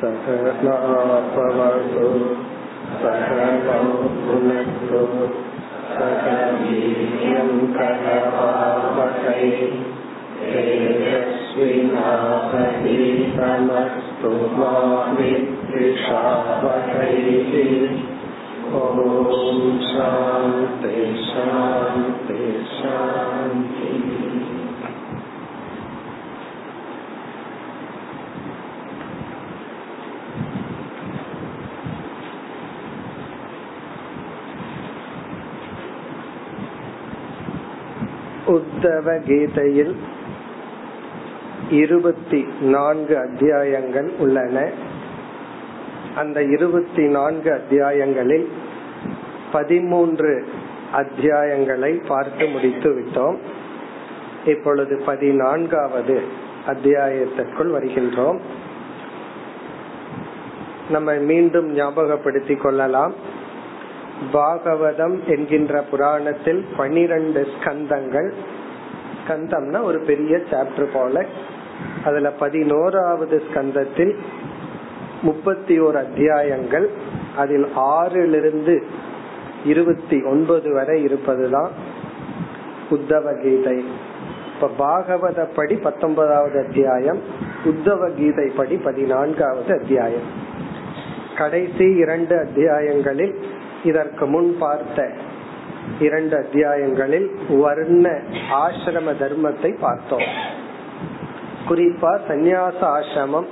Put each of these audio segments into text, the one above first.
सकलापवतु सकलौ पुनस्तु सकवीर्यङ्करवावकै तेजस्विनाभीतमस्तु मा विद्विषावकैः ॐ शान्ति शान्ति शान्ति உத்தவ கீதையில் இருபத்தி நான்கு அத்தியாயங்கள் உள்ளன. அந்த இருபத்தி நான்கு அத்தியாயங்களில் பதிமூன்று அத்தியாயங்களை பார்த்து முடித்து விட்டோம். இப்பொழுது பதினான்காவது அத்தியாயத்திற்குள் வருகின்றோம். நம்ம மீண்டும் ஞாபகப்படுத்திக் கொள்ளலாம். பாகவதம் என்கின்ற புராணத்தில் பனிரெண்டு ஸ்கந்தங்கள் ஸ்கந்தம்னா ஒரு பெரிய சாப்டர் போல. அதுல பதினோராவது ஸ்கந்தத்தில் முப்பத்தி ஓரு அத்தியாயங்கள். அதில் ஆறிலிருந்து இருபத்தி ஒன்பது வரை இருப்பதுதான் உத்தவ கீதை இப்ப பாகவத படி பத்தொன்பதாவது அத்தியாயம் உத்தவ கீதை படி பதினான்காவது அத்தியாயம். கடைசி இரண்டு அத்தியாயங்களில் இதற்கு முன் பார்த்த இரண்டு அத்தியாயங்களில் வர்ண ஆசிரம தர்மத்தை பார்த்தோம். குறிப்பா சந்நியாச ஆசிரமம்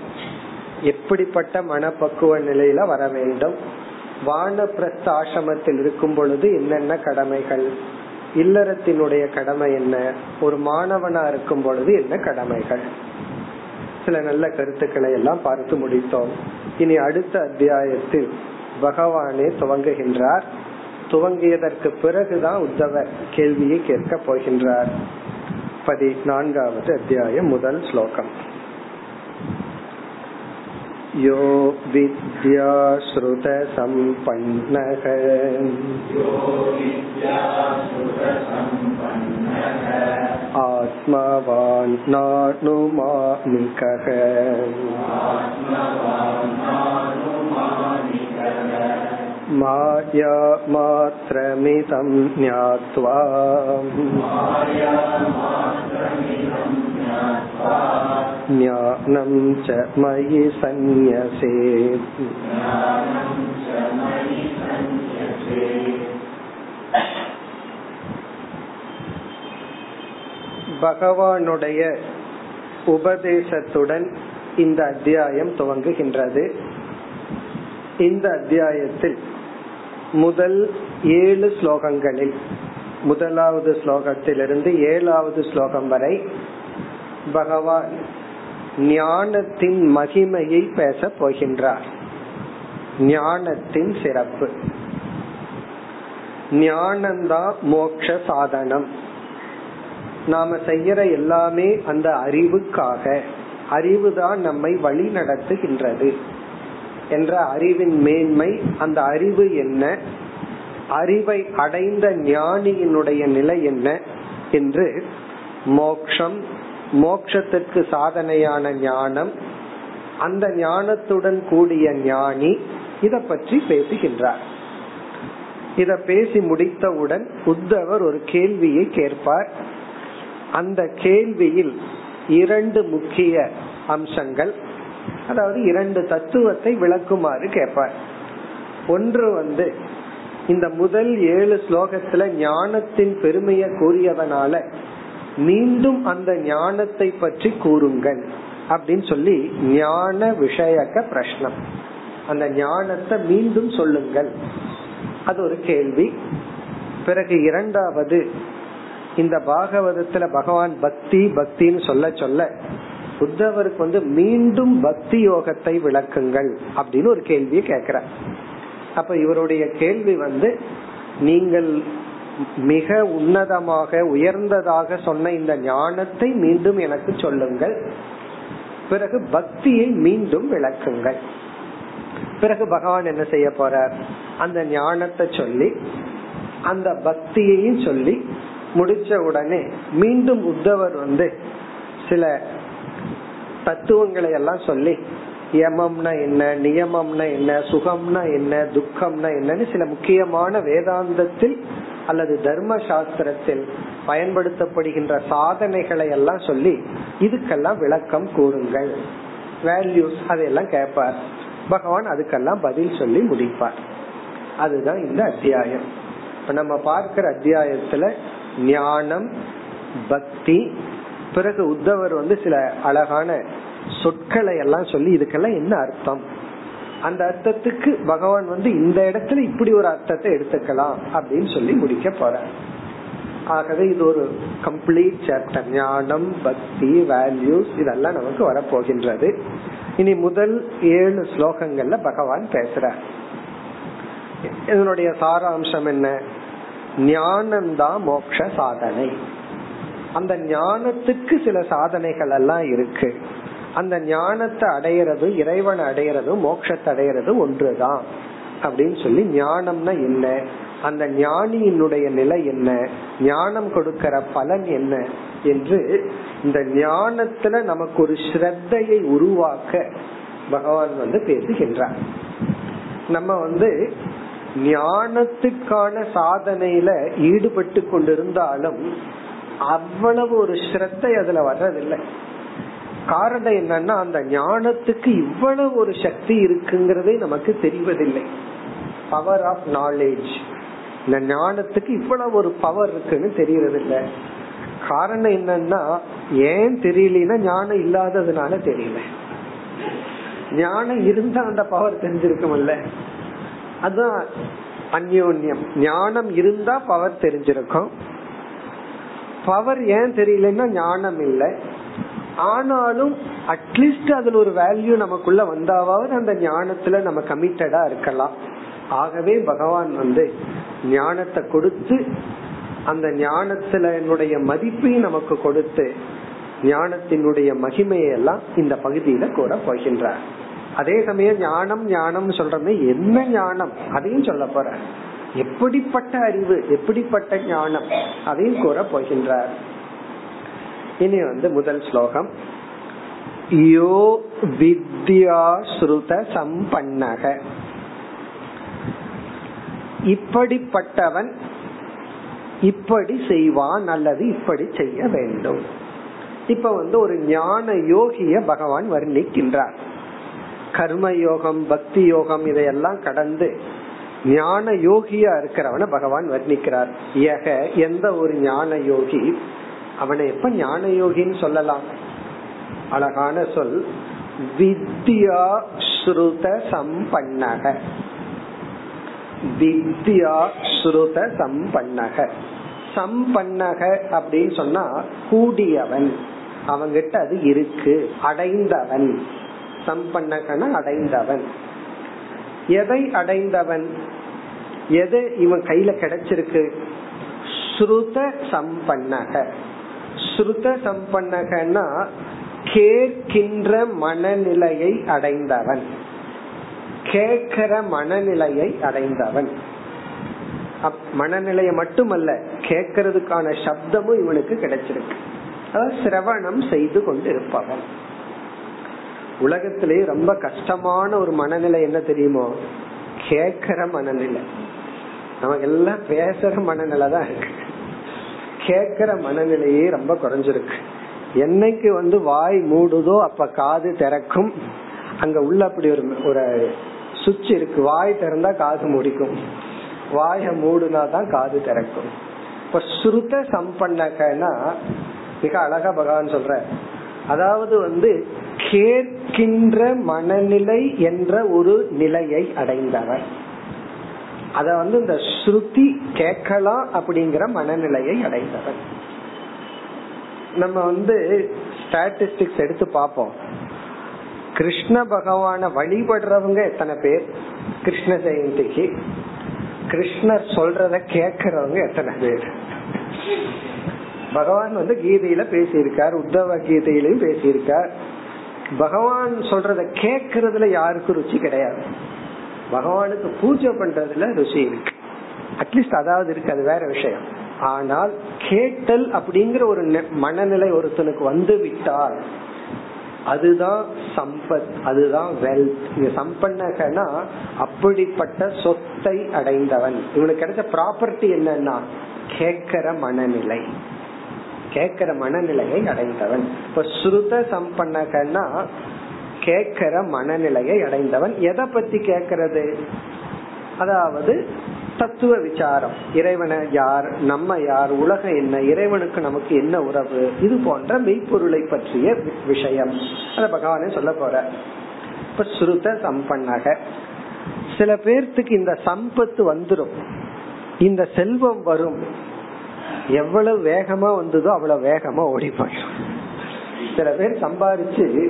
எப்படிப்பட்ட மனப்பக்குவ நிலையில வர வேண்டும்? வானப்பிரஸ்த ஆசிரமத்தில் இருக்கும் பொழுது என்னென்ன கடமைகள்? இல்லறத்தினுடைய கடமை என்ன? ஒரு மாணவனா இருக்கும் பொழுது என்ன கடமைகள்? சில நல்ல கருத்துக்களை எல்லாம் பார்த்து முடித்தோம். இனி அடுத்த அத்தியாயத்தில் பகவானே துவங்குகின்றார். துவங்கியதற்கு பிறகுதான் உத்தவர் கேள்வியை கேட்க போகின்றார் பதினான்காவது அத்தியாயம் முதல் ஸ்லோகம் यो विद्याश्रुतसम्पन्नः आत्मवान् नानुमानिकः माया मात्रमिदं ज्ञात्वा ज्ञानं च मयि सन्न्यसेत् பகவானுடைய உபதேசத்துடன் இந்த அத்தியாயம் துவங்குகின்றது இந்த அத்தியாயத்தில் முதல் ஏழு ஸ்லோகங்களில் முதலாவது ஸ்லோகத்திலிருந்து ஏழாவது ஸ்லோகம் வரை பகவான் ஞானத்தின் மகிமையை பேச போகின்றார். ஞானத்தின் சிறப்பு. ஞானந்தா மோக்ஷ சாதனம். நாம செய்யற எல்லாமே அந்த அறிவுக்காக அறிவுதான் நம்மை வழி நடத்துகின்றது என்ற அறிவின் மேன்மை அந்த அறிவு என்ன? அறிவை அடைந்த ஞானியினுடைய நிலை என்ன? என்று மோக்ஷம் மோக்ஷத்திற்கு சாதனையான ஞானம் அந்த ஞானத்துடன் கூடிய ஞானி இத பற்றி பேசுகின்றார். இத பேசி முடித்தவுடன் உத்தவர் ஒரு கேள்வியை கேட்பார். அந்த கேள்வியில் இரண்டு முக்கிய அம்சங்கள். அதாவது இரண்டு தத்துவத்தை விளக்குமாறு கேட்பார். ஒன்று வந்து இந்த முதல் ஏழு ஸ்லோகத்துல ஞானத்தின் பெருமையை கூறியதனால மீண்டும் அந்த ஞானத்தை பற்றி கூறுங்கள் அப்படின்னு சொல்லி ஞான விஷயக்க பிரஷ்னம். அந்த ஞானத்தை மீண்டும் சொல்லுங்கள். அது ஒரு கேள்வி. பிறகு இரண்டாவது இந்த பாகவதத்துல பகவான் பக்தி பக்தின்னு சொல்ல சொல்ல புத்தவருக்கு வந்து மீண்டும் பக்தி யோகத்தை விளக்குங்கள் அப்படின்னு ஒரு கேள்வியை கேக்குற அப்ப இவருடைய கேள்வி வந்து நீங்கள் மிக உன்னதமாக உயர்ந்ததாக சொன்ன இந்த ஞானத்தை மீண்டும் எனக்கு சொல்லுங்கள். பிறகு பக்தியை மீண்டும் விளக்குங்கள். பிறகு பகவான் என்ன செய்ய போறார்? அந்த ஞானத்தை சொல்லி அந்த பக்தியையும் சொல்லி முடிச்ச உடனே மீண்டும் உத்தவர் வந்து சில தத்துவங்களை எல்லாம் சொல்லி யமம்னா என்ன நியமம்னா என்ன சுகம்னா என்ன துக்கம்னா என்னன்னு சில முக்கியமான வேதாந்தத்தில் அல்லது தர்ம சாஸ்திரத்தில் பயன்படுத்தப்படுகின்ற சாதனைகளை எல்லாம் சொல்லி இதுக்கெல்லாம் விளக்கம் கூறுங்கள். வேல்யூஸ் அதையெல்லாம் கேட்பார். பகவான் அதுக்கெல்லாம் பதில் சொல்லி முடிப்பார். அதுதான் இந்த அத்தியாயம். இப்ப நம்ம பார்க்கிற அத்தியாயத்துல ஞானம் பக்தி பிறகு உத்தவர் வந்து சில அழகான சொற்களை எல்லாம் சொல்லி இதுக்கெல்லாம் என்ன அர்த்தம்? அந்த அர்த்தத்துக்கு பகவான் வந்து இந்த இடத்துல இப்படி ஒரு அர்த்தத்தை எடுத்துக்கலாம் அப்படின்னு சொல்லி முடிக்க போற ஆகவே இது ஒரு கம்ப்ளீட் சாப்டர் ஞானம் பக்தி வேல்யூஸ் இதெல்லாம் நமக்கு வரப்போகின்றது. இனி முதல் ஏழு ஸ்லோகங்கள்ல பகவான் பேசுறார். இதனுடைய சாராம்சம் என்ன? ஞானம்தான் மோக்ஷ சாதனை. அந்த ஞானத்துக்கு சில சாதனைகள் எல்லாம் இருக்கு. அந்த ஞானத்தை அடையிறது இறைவனை அடையிறது மோட்சத்தை அடையிறது ஒன்றுதான். அப்படின்னு சொல்லி ஞானம்னா என்ன? அந்த ஞானியினுடைய நிலை என்ன? ஞானம் கொடுக்கிற பலன் என்ன? என்று இந்த ஞானத்துல நமக்கு ஒரு ஸ்ரத்தையை உருவாக்க பகவான் வந்து பேசுகின்றார். நம்ம வந்து ஞானத்துக்கான சாதனையில ஈடுபட்டு கொண்டிருந்தாலும் அவ்வளவு ஒரு ஸ்ரத்தை அதுல வர்றதில்லை. காரணம் என்னன்னா அந்த ஞானத்துக்கு இவ்வளவு ஒரு சக்தி இருக்குங்கிறதே நமக்கு தெரிவதில்லை. பவர் ஆஃப் நாலேஜ் இந்த ஞானத்துக்கு இவ்வளவு ஒரு பவர் இருக்குன்னு தெரியறதில்லை. காரணம் என்னன்னா ஏன் தெரியலனா ஞானம் இல்லாததுனால தெரியல. ஞானம் இருந்தா அந்த பவர் தெரிஞ்சிருக்கும்ல. அதுதான் அந்யோன்யம். ஞானம் இருந்தா பவர் தெரிஞ்சிருக்கும். பவர் ஏன் தெரியலன்னா ஞானம் இல்லை. ஆனாலும் அட்லீஸ்ட் அதுல ஒரு வேல்யூ நமக்குள்ள வந்தாவது அந்த ஞானத்துல நம்ம கமிட்டடா இருக்கலாம். ஆகவே பகவான் வந்து ஞானத்தை கொடுத்து அந்த ஞானத்துல என்னுடைய மதிப்பையும் நமக்கு கொடுத்து ஞானத்தினுடைய மகிமையெல்லாம் இந்த பகுதியில கூற போகின்றார். அதே சமயம் ஞானம் ஞானம் சொல்றமே என்ன ஞானம்? அதையும் சொல்ல போற எப்படிப்பட்ட அறிவு எப்படிப்பட்ட ஞானம்? அதையும் கூற போகின்றார். இனி வந்து முதல் ஸ்லோகம். யோ வித்யா ஸ்ருத சம்பன்னக. இப்படிப்பட்டவன் இப்படி செய்வான் அல்லது இப்படி செய்ய வேண்டும். இப்ப வந்து ஒரு ஞான யோகிய பகவான் வர்ணிக்கின்றார். கர்ம யோகம் பக்தி யோகம் இதையெல்லாம் கடந்து ஞான யோகியா இருக்கிறவன பகவான் வர்ணிக்கிறார். ஏக எந்த ஒரு ஞான யோகி அவனை எப்ப ஞான யோகின்னு சொல்லலாம்? அழகான சொல். வித்யா ஸ்ருத சம்பன்னக. வித்யா ஸ்ருத சம்பன்னக. சம்பன்னக அப்படின்னு சொன்னா கூடியவன். அவங்கிட்ட அது இருக்கு. அடைந்தவன். சம்பன்னகன அடைந்தவன். எதை அடைந்தவன்? எது இவன் கையில கிடைச்சிருக்கு? ஸ்ருத சம்பன்னக. ஸ்ருத சம்பன்னகன்னா கேட்கின்ற மனநிலையை அடைந்தவன். கேட்கிற மனநிலையை அடைந்தவன். மனநிலையை மட்டுமல்ல கேட்கறதுக்கான சப்தமும் இவனுக்கு கிடைச்சிருக்கு. அதாவது சிரவணம் செய்து கொண்டு இருப்பவன் உலகத்திலே ரொம்ப கஷ்டமான ஒரு மனநிலை என்ன தெரியுமோ? கேட்கிற மனநிலை. நமக்கு எல்லாம் பேசுற மனநிலை தான் இருக்கு. கேக்குற மனநிலையே ரொம்ப குறைஞ்சிருக்கு. என்னைக்கு வந்து வாய் மூடுதோ அப்ப காது திறக்கும். அங்க உள்ள அப்படி ஒரு ஒரு சுவிட்ச் இருக்கு. வாய் திறந்தா காது முடிக்கும். வாய மூடுனா தான் காது திறக்கும். இப்ப ஸ்ருத சம்பன்னகனா மிக அழகா பகவான் சொல்ற அதாவது வந்து கேட்கின்ற மனநிலை என்ற ஒரு நிலையை அடைந்தவர். அத வந்து இந்த ஸ்ருதி கேட்கலாம் அப்படிங்கிற மனநிலையை அடைந்தவன். நம்ம வந்து ஸ்டாட்டிஸ்டிக்ஸ் எடுத்து பார்ப்போம். கிருஷ்ண பகவான வழிபடுறவங்க எத்தனை பேர்? கிருஷ்ண ஜெயந்திக்கு. கிருஷ்ணர் சொல்றத கேக்குறவங்க எத்தனை பேர்? பகவான் வந்து கீதையில பேசியிருக்கார் உத்தவ கீதையிலையும் பேசியிருக்கார். பகவான் சொல்றத கேக்குறதுல யாருக்கும் ருச்சி கிடையாது. பகவானுக்கு பூஜை பண்றதுல ருசி இருக்கு அட்லீஸ்ட் அதாவது இருக்கு அது வேற விஷயம். ஆனால் கேட்டல் அப்படிங்கிற ஒரு மனநிலை ஒருத்தனுக்கு வந்து விட்டால் அதுதான் சம்பத் அதுதான் வெல்த் இங்க சம்பன்னகனா அப்படிப்பட்ட சொத்தை அடைந்தவன். இவனுக்கு கிடைச்ச ப்ராப்பர்ட்டி என்னன்னா கேட்கிற மனநிலை. கேட்கிற மனநிலையை அடைந்தவன். இப்ப ஸ்ருத சம்பன்னகன்னா கேட்கிற மனநிலையை அடைந்தவன். எதை பத்தி கேட்கறது? அதாவது தத்துவ விசாரம். இறைவனை யார்? நம்ம யார்? உலகம் என்ன? இறைவனுக்கு நமக்கு என்ன உறவு? இது போன்ற மெய்ப்பொருளை பற்றிய விஷயம். அத பகவானே சொல்ல போற. இப்ப ஸ்ருத சம்பன்னக. சில பேர்த்துக்கு இந்த சம்பத்து வந்துடும் இந்த செல்வம் வரும். எவ்வளவு வேகமா வந்ததோ அவ்வளவு வேகமா ஓடி போயிடும் சில பேர் சம்பாரிச்சு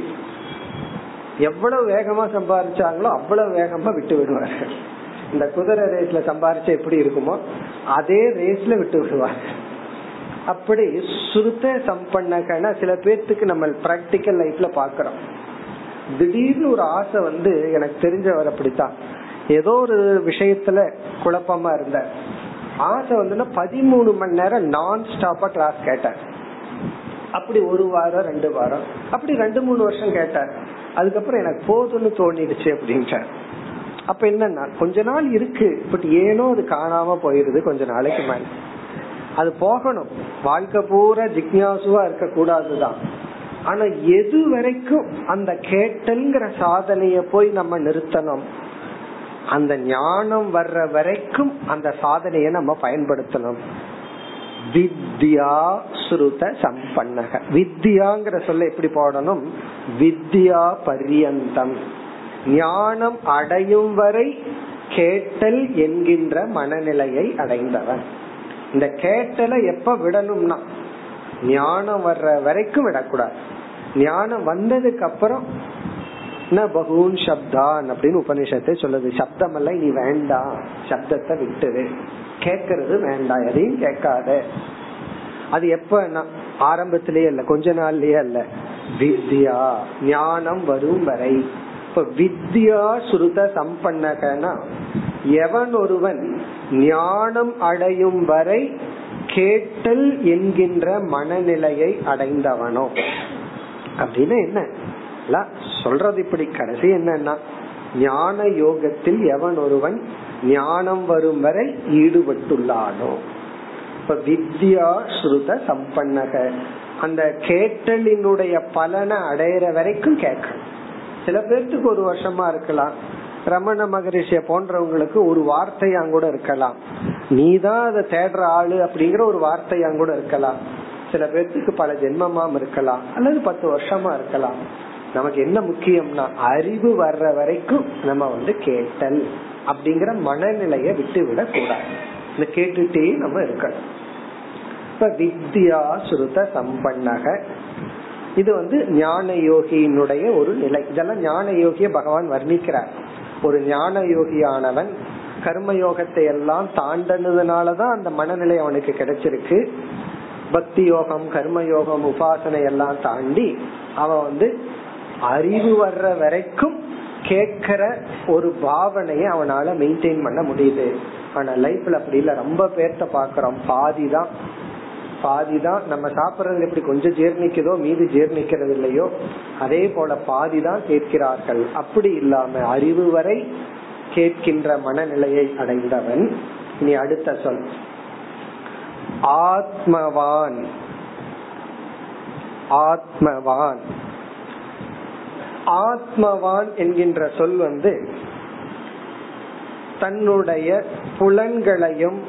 எவ்வளவு வேகமா சம்பாதிச்சாங்களோ அவ்வளவு வேகமா விட்டு விடுவார்கள் இந்த குதிரை ரேஸ்ல சம்பாதிச்ச எப்படி இருக்குமோ அதே ரேஸ்ல விட்டு விடுவாங்க அப்படி சுருத்த சம்பன்னகன சில பேர்த்துக்கு நம்ம பிராக்டிக்கல் லைஃப்ல பாக்குறோம். திடீர்னு ஒரு ஆசை வந்து எனக்கு தெரிஞ்சவர் அப்படித்தான். ஏதோ ஒரு விஷயத்துல குழப்பமா இருந்த ஆசை வந்து பதிமூணு மணி நேரம் நான் ஸ்டாப்பா கிளாஸ் கேட்டார். அப்படி ஒரு வாரம் ரெண்டு வாரம் அப்படி ரெண்டு மூணு வருஷம் கேட்டார். அதுக்கப்புறம் எனக்கு போதும்னு தோணிடுச்சு அப்படின்ட்டார். அப்ப என்னன்னா கொஞ்ச நாள் இருக்கு பட் ஏனோ அது காணாம போயிருது கொஞ்ச நாளைக்கு மேல அது போகணும். வாழ்க்கை பூரா ஜிக்யாசுவா இருக்க கூடாதுதான் ஆனா எது வரைக்கும் அந்த கேட்டல்ங்கிற சாதனைய போய் நம்ம நிறுத்தணும் அந்த ஞானம் வர்ற வரைக்கும் அந்த சாதனையை நம்ம பயன்படுத்தணும். வித்யா ஸ்ருத சம்பன்னக. வித்யாங்கிற சொல்ல எப்படி போடணும்? வித்யா பரியந்தம். ஞானம் அடையும் வரை கேட்டல் என்கின்ற மனநிலையை அடைந்தவன். இந்த கேட்டலை எப்ப விடணும்னா ஞானம் வர்ற வரைக்கும் விடக்கூடாது. ஞானம் வந்ததுக்கு அப்புறம் பகூன் சப்தான் அப்படின்னு உபநிஷத்தை சொல்லுது. சப்தம் எல்லாம் நீ வேண்டாம். சப்தத்தை விட்டுரு. கேட்கறது வேண்டாம் எதையும் கேட்காத. அது எப்ப ஆரம்பத்திலேயே இல்ல கொஞ்ச நாள்லயே அல்ல வித்யா ஞானம் வரும் வரை. இப்ப வித்யா சுருத சம்பன்னகனா எவன் ஒருவன் ஞானம் அடையும் வரை கேட்டல் என்கின்ற மனநிலையை அடைந்தவனோ. அப்படின்னு என்ன? சொல்றது இப்படி கடைசி என்னன்னா ஞான யோகத்தில் எவன் ஒருவன் ஞானம் வரும் வரை ஈடுபட்டுள்ளானோ? இப்ப வித்யா ஸ்ருத சம்பன்னக. அந்த கேட்டலினுடைய பலனை அடையிற வரைக்கும் கேட்கணும் சில பேர்த்துக்கு ஒரு வருஷமா இருக்கலாம். ரமண மகரிஷிய போன்றவங்களுக்கு ஒரு வார்த்தையா கூட இருக்கலாம். நீதான் அதை தேடுற ஆளு அப்படிங்கிற ஒரு வார்த்தையாங்க கூட இருக்கலாம். சில பேர்த்துக்கு பல ஜென்மமாம் இருக்கலாம். அல்லது பத்து வருஷமா இருக்கலாம். நமக்கு என்ன முக்கியம்னா அறிவு வர்ற வரைக்கும் நம்ம வந்து கேட்டல். அப்படிங்கிற மனநிலைய விட்டு விட கூடாது. இந்த கேட்டுட்டே நம்ம இருக்கணும். இப்ப வித்யா சுருத சம்பன்னக. இது வந்து ஞான யோகியினுடைய ஒரு நிலை. இதெல்லாம் ஞான யோகிய பகவான் வர்ணிக்கிறார். ஒரு ஞான யோகியானவன் கர்ம யோகத்தை எல்லாம் தாண்டனதுனாலதான் அந்த மனநிலை அவனுக்கு கிடைச்சிருக்கு. பக்தி யோகம் கர்ம யோகம் உபாசனை எல்லாம் தாண்டி அவன் வந்து அறிவு வர்ற வரைக்கும் கேட்கிற ஒரு பாவனையை அவனால மெயின்டைன் பண்ண முடியுது. ஆனா லைஃப்ல அப்படி இல்ல. ரொம்ப பேர்த்த பாக்குறோம் பாதி தான் பாதி தான் நம்ம சாப்பிடுறது எப்படி கொஞ்சம் ஜீர்ணிக்குதோ மீது ஜீர்ணிக்கிறது இல்லையோ அதே போல பாதி தான் கேட்கிறார்கள். அப்படி இல்லாம அறிவு வரை கேட்கின்ற மனநிலையை அடைந்தவன். இனி அடுத்த சொல். ஆத்மவான். ஆத்மவான். ஆத்மவான் என்கின்ற சொல் வந்து தன்னுடைய புலன்களையும்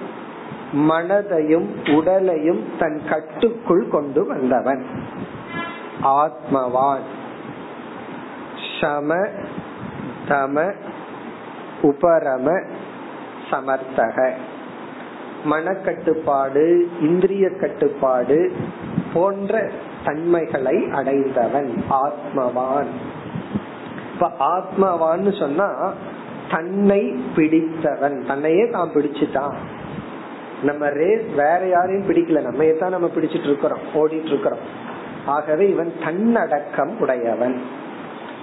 மனதையும் உடலையும் தன் கட்டுக்குள் கொண்டு வந்தவன். ஆத்மவான். சம தம உபரம சமர்த்தக. மனக்கட்டுப்பாடு இந்திரிய கட்டுப்பாடு போன்ற தன்மைகளை அடைந்தவன் ஆத்மவான். இப்ப ஆத்மவான்னு சொன்னா தன்னை பிடித்தவன். தன்னையே தான் பிடிச்சுட்டான். நம்ம ரேஸ் வேற யாரையும் பிடிக்கல. நம்ம தான் நம்ம பிடிச்சிட்டு இருக்கிறோம். ஓடிட்டு இருக்கிறோம். ஆகவே இவன் தன்னடக்கம் உடையவன்.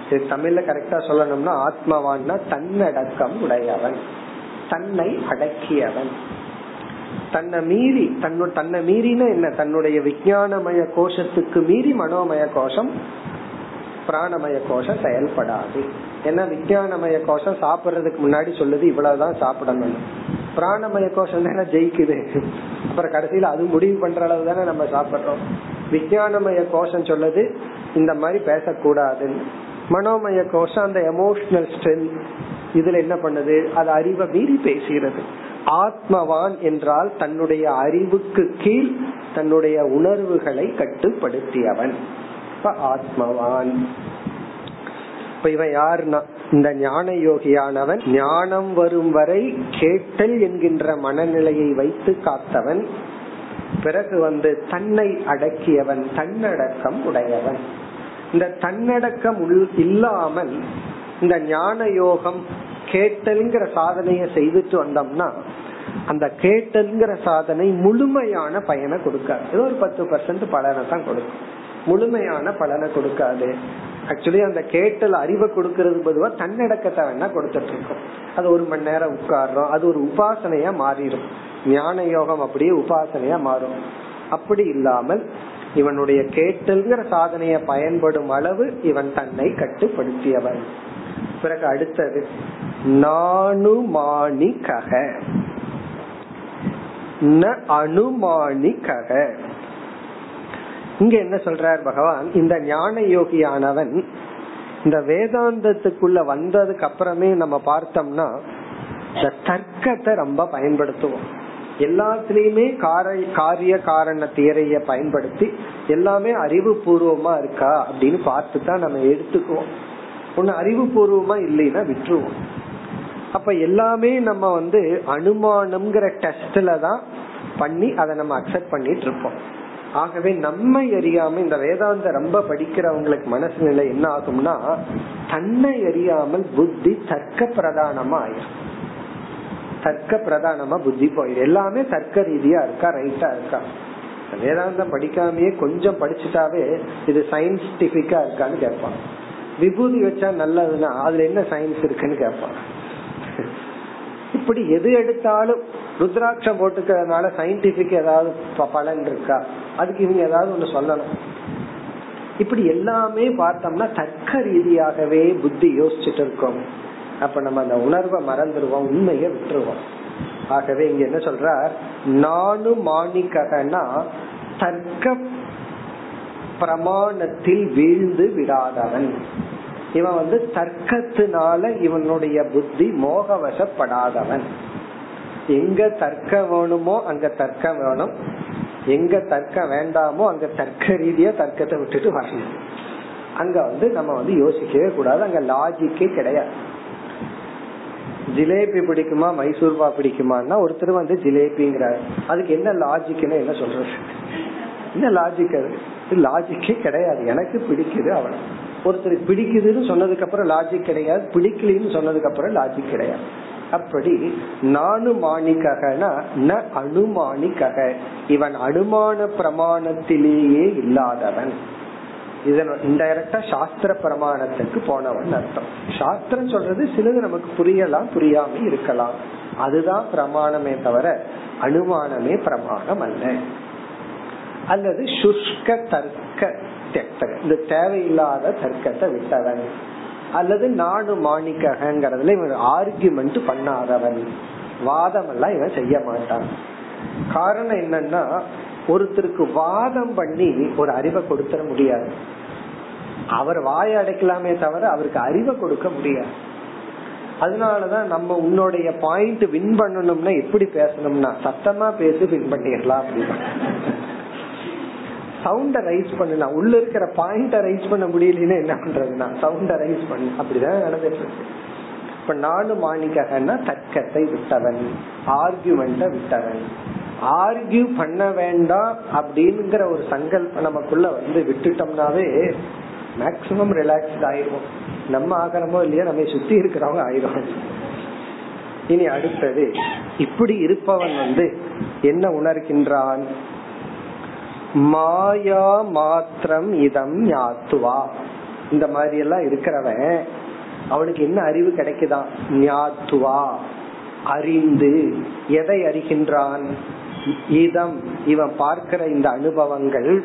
தமிழ்ல கரெக்டா சொல்லணும்னா ஆத்மவான்னா தன்னடக்கம் உடையவன். தன்னை அடக்கியவன். தன்னை மீறி தன்னு தன்னை மீறின என்ன? தன்னுடைய விஞ்ஞானமய கோஷத்துக்கு மீறி மனோமய கோஷம் பிராணமய கோஷம் செயல்படாது. ஏன்னா விஞ்ஞானமய கோஷம் சாப்பிடுறதுக்கு முன்னாடி சொல்லுது இவ்வளவுதான் சாப்பிடணும் பிராணமய கோஷம் தானே ஜெயிக்குது. அப்புறம் கடைசியில அது முடிவு பண்ற அளவு தானே நம்ம சாப்பிடுறோம். விஞ்ஞானமய கோஷம் சொல்லுது இந்த மாதிரி பேசக்கூடாதுன்னு. மனோமய கோஷம் அந்த எமோஷனல் ஸ்ட்ரென்த் இதுல என்ன பண்ணுது? அது அறிவை மீறி பேசுகிறது. ஆத்மவான் என்றால் தன்னுடைய அறிவுக்கு கீழ் தன்னுடைய உணர்வுகளை கட்டுப்படுத்தியவன். ஆத்மவான். இப்ப இவன் யாருன்னா இந்த ஞான யோகியானவன் ஞானம் வரும் வரை கேட்டல் என்கின்ற மனநிலையை வைத்து காத்தவன் பிறகு வந்து தன்னை அடக்கியவன் தன்னடக்கம் உடையவன். இந்த தன்னடக்கம் இல்லாமல் இந்த ஞான யோகம் கேட்டல்ங்கிற சாதனையை செய்துட்டு வந்தோம்னா அந்த கேட்டல்ங்கிற சாதனை முழுமையான பயனை கொடுக்காது. ஏதோ ஒரு பத்து பர்சன்ட் பலனை தான் கொடுக்கும். முழுமையான பலனை கொடுக்காது. ஆக்சுவலி அந்த கேட்டல் அறிவை கொடுக்கறது பொதுவா தன்னடக்கத்தை வேணா கொடுத்துட்டு இருக்கோம் அது ஒரு மணி நேரம் உட்கார்றோம் அது ஒரு உபாசனையா மாறிடும் ஞான யோகம் அப்படியே உபாசனையா மாறும். அப்படி இல்லாமல் இவனுடைய கேட்டல்ங்கிற சாதனைய பயன்படும் அளவு இவன் தன்னை கட்டுப்படுத்தியவன். பிறகு அடுத்தது நானுமானிகக ந அனுமானிகக இங்க என்ன சொல்றார் பகவான்? இந்த ஞான யோகியானவன் இந்த வேதாந்தத்துக்குள்ள வந்ததுக்கு அப்புறமே நம்ம பார்த்தோம்னா இந்த தர்க்கத்தை ரொம்ப பயன்படுத்துவோம். எல்லாத்துலயுமே காரிய காரண தியரைய பயன்படுத்தி எல்லாமே அறிவு பூர்வமா இருக்கா அப்படின்னு பார்த்து தான் நம்ம எடுத்துக்குவோம். ஒன்னு அறிவு பூர்வமா இல்லைன்னா விட்டுருவோம். அப்ப எல்லாமே நம்ம வந்து அனுமானம்ங்கிற டெஸ்ட்ல தான் பண்ணி அதை நம்ம அக்செப்ட் பண்ணிட்டு இருப்போம். ஆகவே நம்மை அறியாம இந்த வேதாந்த ரொம்ப படிக்கிறவங்களுக்கு மனசு நிலை என்ன ஆகும்னா தன்னை அறியாமல் புத்தி தர்க்க பிரதானமா ஆயிரும். தர்க்க பிரதானமா புத்தி போயிடும் எல்லாமே தர்க்க ரீதியா இருக்கா ரைட்டா இருக்கா? வேதாந்தம் படிக்காமயே கொஞ்சம் படிச்சுட்டாவே இது சயின்டிபிக்கா இருக்கான்னு கேட்பான். விபூதி வச்சா நல்லதுன்னா அதுல என்ன சயின்ஸ் இருக்குன்னு கேட்பான். இப்படி எது எடுத்தாலும் ருத்ராட்சம் போட்டுக்கிறதுனால சயின்டிபிக் ஏதாவது பலன் இருக்கா? அதுக்கு இவங்க ஏதாவது ஒண்ணு சொல்லணும். இப்படி எல்லாமே பார்த்தோம்னா தர்க்க ரீதியாகவே புத்தி யோசிச்சுட்டு இருக்கோம் அப்ப நம்ம அந்த உணர்வை மறந்துடுவோம் உண்மையை விட்டுருவோம். ஆகவே இங்க என்ன சொல்ற நானு மாணிக்ககனா தர்க்க பிரமாணத்தில் வீழ்ந்து விடாதவன். இவன் வந்து தர்க்கத்தினால இவனுடைய புத்தி மோகவசப்படாதவன். எங்க தர்க்கம் வேணுமோ அங்க தர்க்கம் வேணும். எங்க தர்க்கம் வேண்டாமோ அங்க தர்க்க ரீதியா தர்க்கத்தை விட்டுட்டு வரணும். அங்க வந்து நம்ம வந்து யோசிக்கவே கூடாது. அங்க லாஜிக்கே கிடையாது. ஜிலேபி பிடிக்குமா மைசூர்பா பிடிக்குமான்னா ஒருத்தர் வந்து ஜிலேபிங்கிறார். அதுக்கு என்ன லாஜிக்னு என்ன சொல்றது? என்ன லாஜிக் அது? லாஜிக்கே கிடையாது. எனக்கு பிடிக்குது அவன் ஒருத்தருக்கு பிடிக்குதுன்னு சொன்னதுக்கு அப்புறம் லாஜிக் கிடையாது. பிடிக்கலன்னு சொன்னதுக்கு அப்புறம் லாஜிக் கிடையாது. அப்படி நானுமானிக்ககனா ந இவன் அனுமான பிரமாணத்திலேயே இல்லாதவன். இதன் இன்டைரக்டா சாஸ்திர பிரமாணத்துக்கு போனவன் அர்த்தம். சாஸ்திரம் சொல்றது சிலது நமக்கு புரியலாம் புரியாம இருக்கலாம். அதுதான் பிரமாணமே தவிர அனுமானமே பிரமாணம் அல்ல. அல்லது சுஷ்க தர்க்க. இந்த தேவையில்லாத தர்க்கத்தை விட்டவன். அல்லது நாடு மாணிக்கங்கிறதுல இவன் ஆர்குமெண்ட் பண்ணாதவன். வாதம் எல்லாம் இவன் செய்ய மாட்டான். காரணம் என்னன்னா ஒருத்தருக்கு வாதம் பண்ணி ஒரு அறிவை கொடுத்துட முடியாது. அவர் வாய அடைக்கலாமே தவிர அவருக்கு அறிவை கொடுக்க முடியாது. அதனாலதான் நம்ம உன்னுடைய பாயிண்ட் வின் பண்ணணும்னா எப்படி பேசணும்னா சத்தமா பேசி வின் பண்ணிடலாம் அப்படின்னு. சவுண்ட ரைஸ் பண்ணா உள்ள இருக்கிற பாயிண்ட ரைஸ் பண்ண முடியலன்னா என்ன பண்றதுன்னா சவுண்ட ரைஸ் பண்ண. அப்படிதான் நடந்துட்டு இருக்கு. இப்ப நாலு மாணிக்கன்னா தர்க்கத்தை விட்டவன் ஆர்குமெண்ட விட்டவன். ஆர்கியூ பண்ண வேண்டாம் அப்படிங்கிற ஒரு சங்கல்பம் நமக்குள்ள வந்து விட்டுட்டோம்னாவே மேக்சிமம் ரிலாக்ஸ்ட் ஆயிரும் நம்ம ஆகிறோமோ இல்லையா நம்ம சுத்தி இருக்கிறவங்க ஆயிரும் இனி அடுத்தது இப்படி இருப்பவன் வந்து என்ன உணர்கின்றான்? மாயா மாத்திரம் இதம் ஞாத்துவா. இந்த மாதிரி எல்லாம் இருக்கிறவன் அவனுக்கு என்ன அறிவு கிடைக்குதா? ஞாத்துவா. அறிந்து எதை அறிகின்றான்? இதம். இவன் பார்க்கிற இந்த அனுபவங்கள்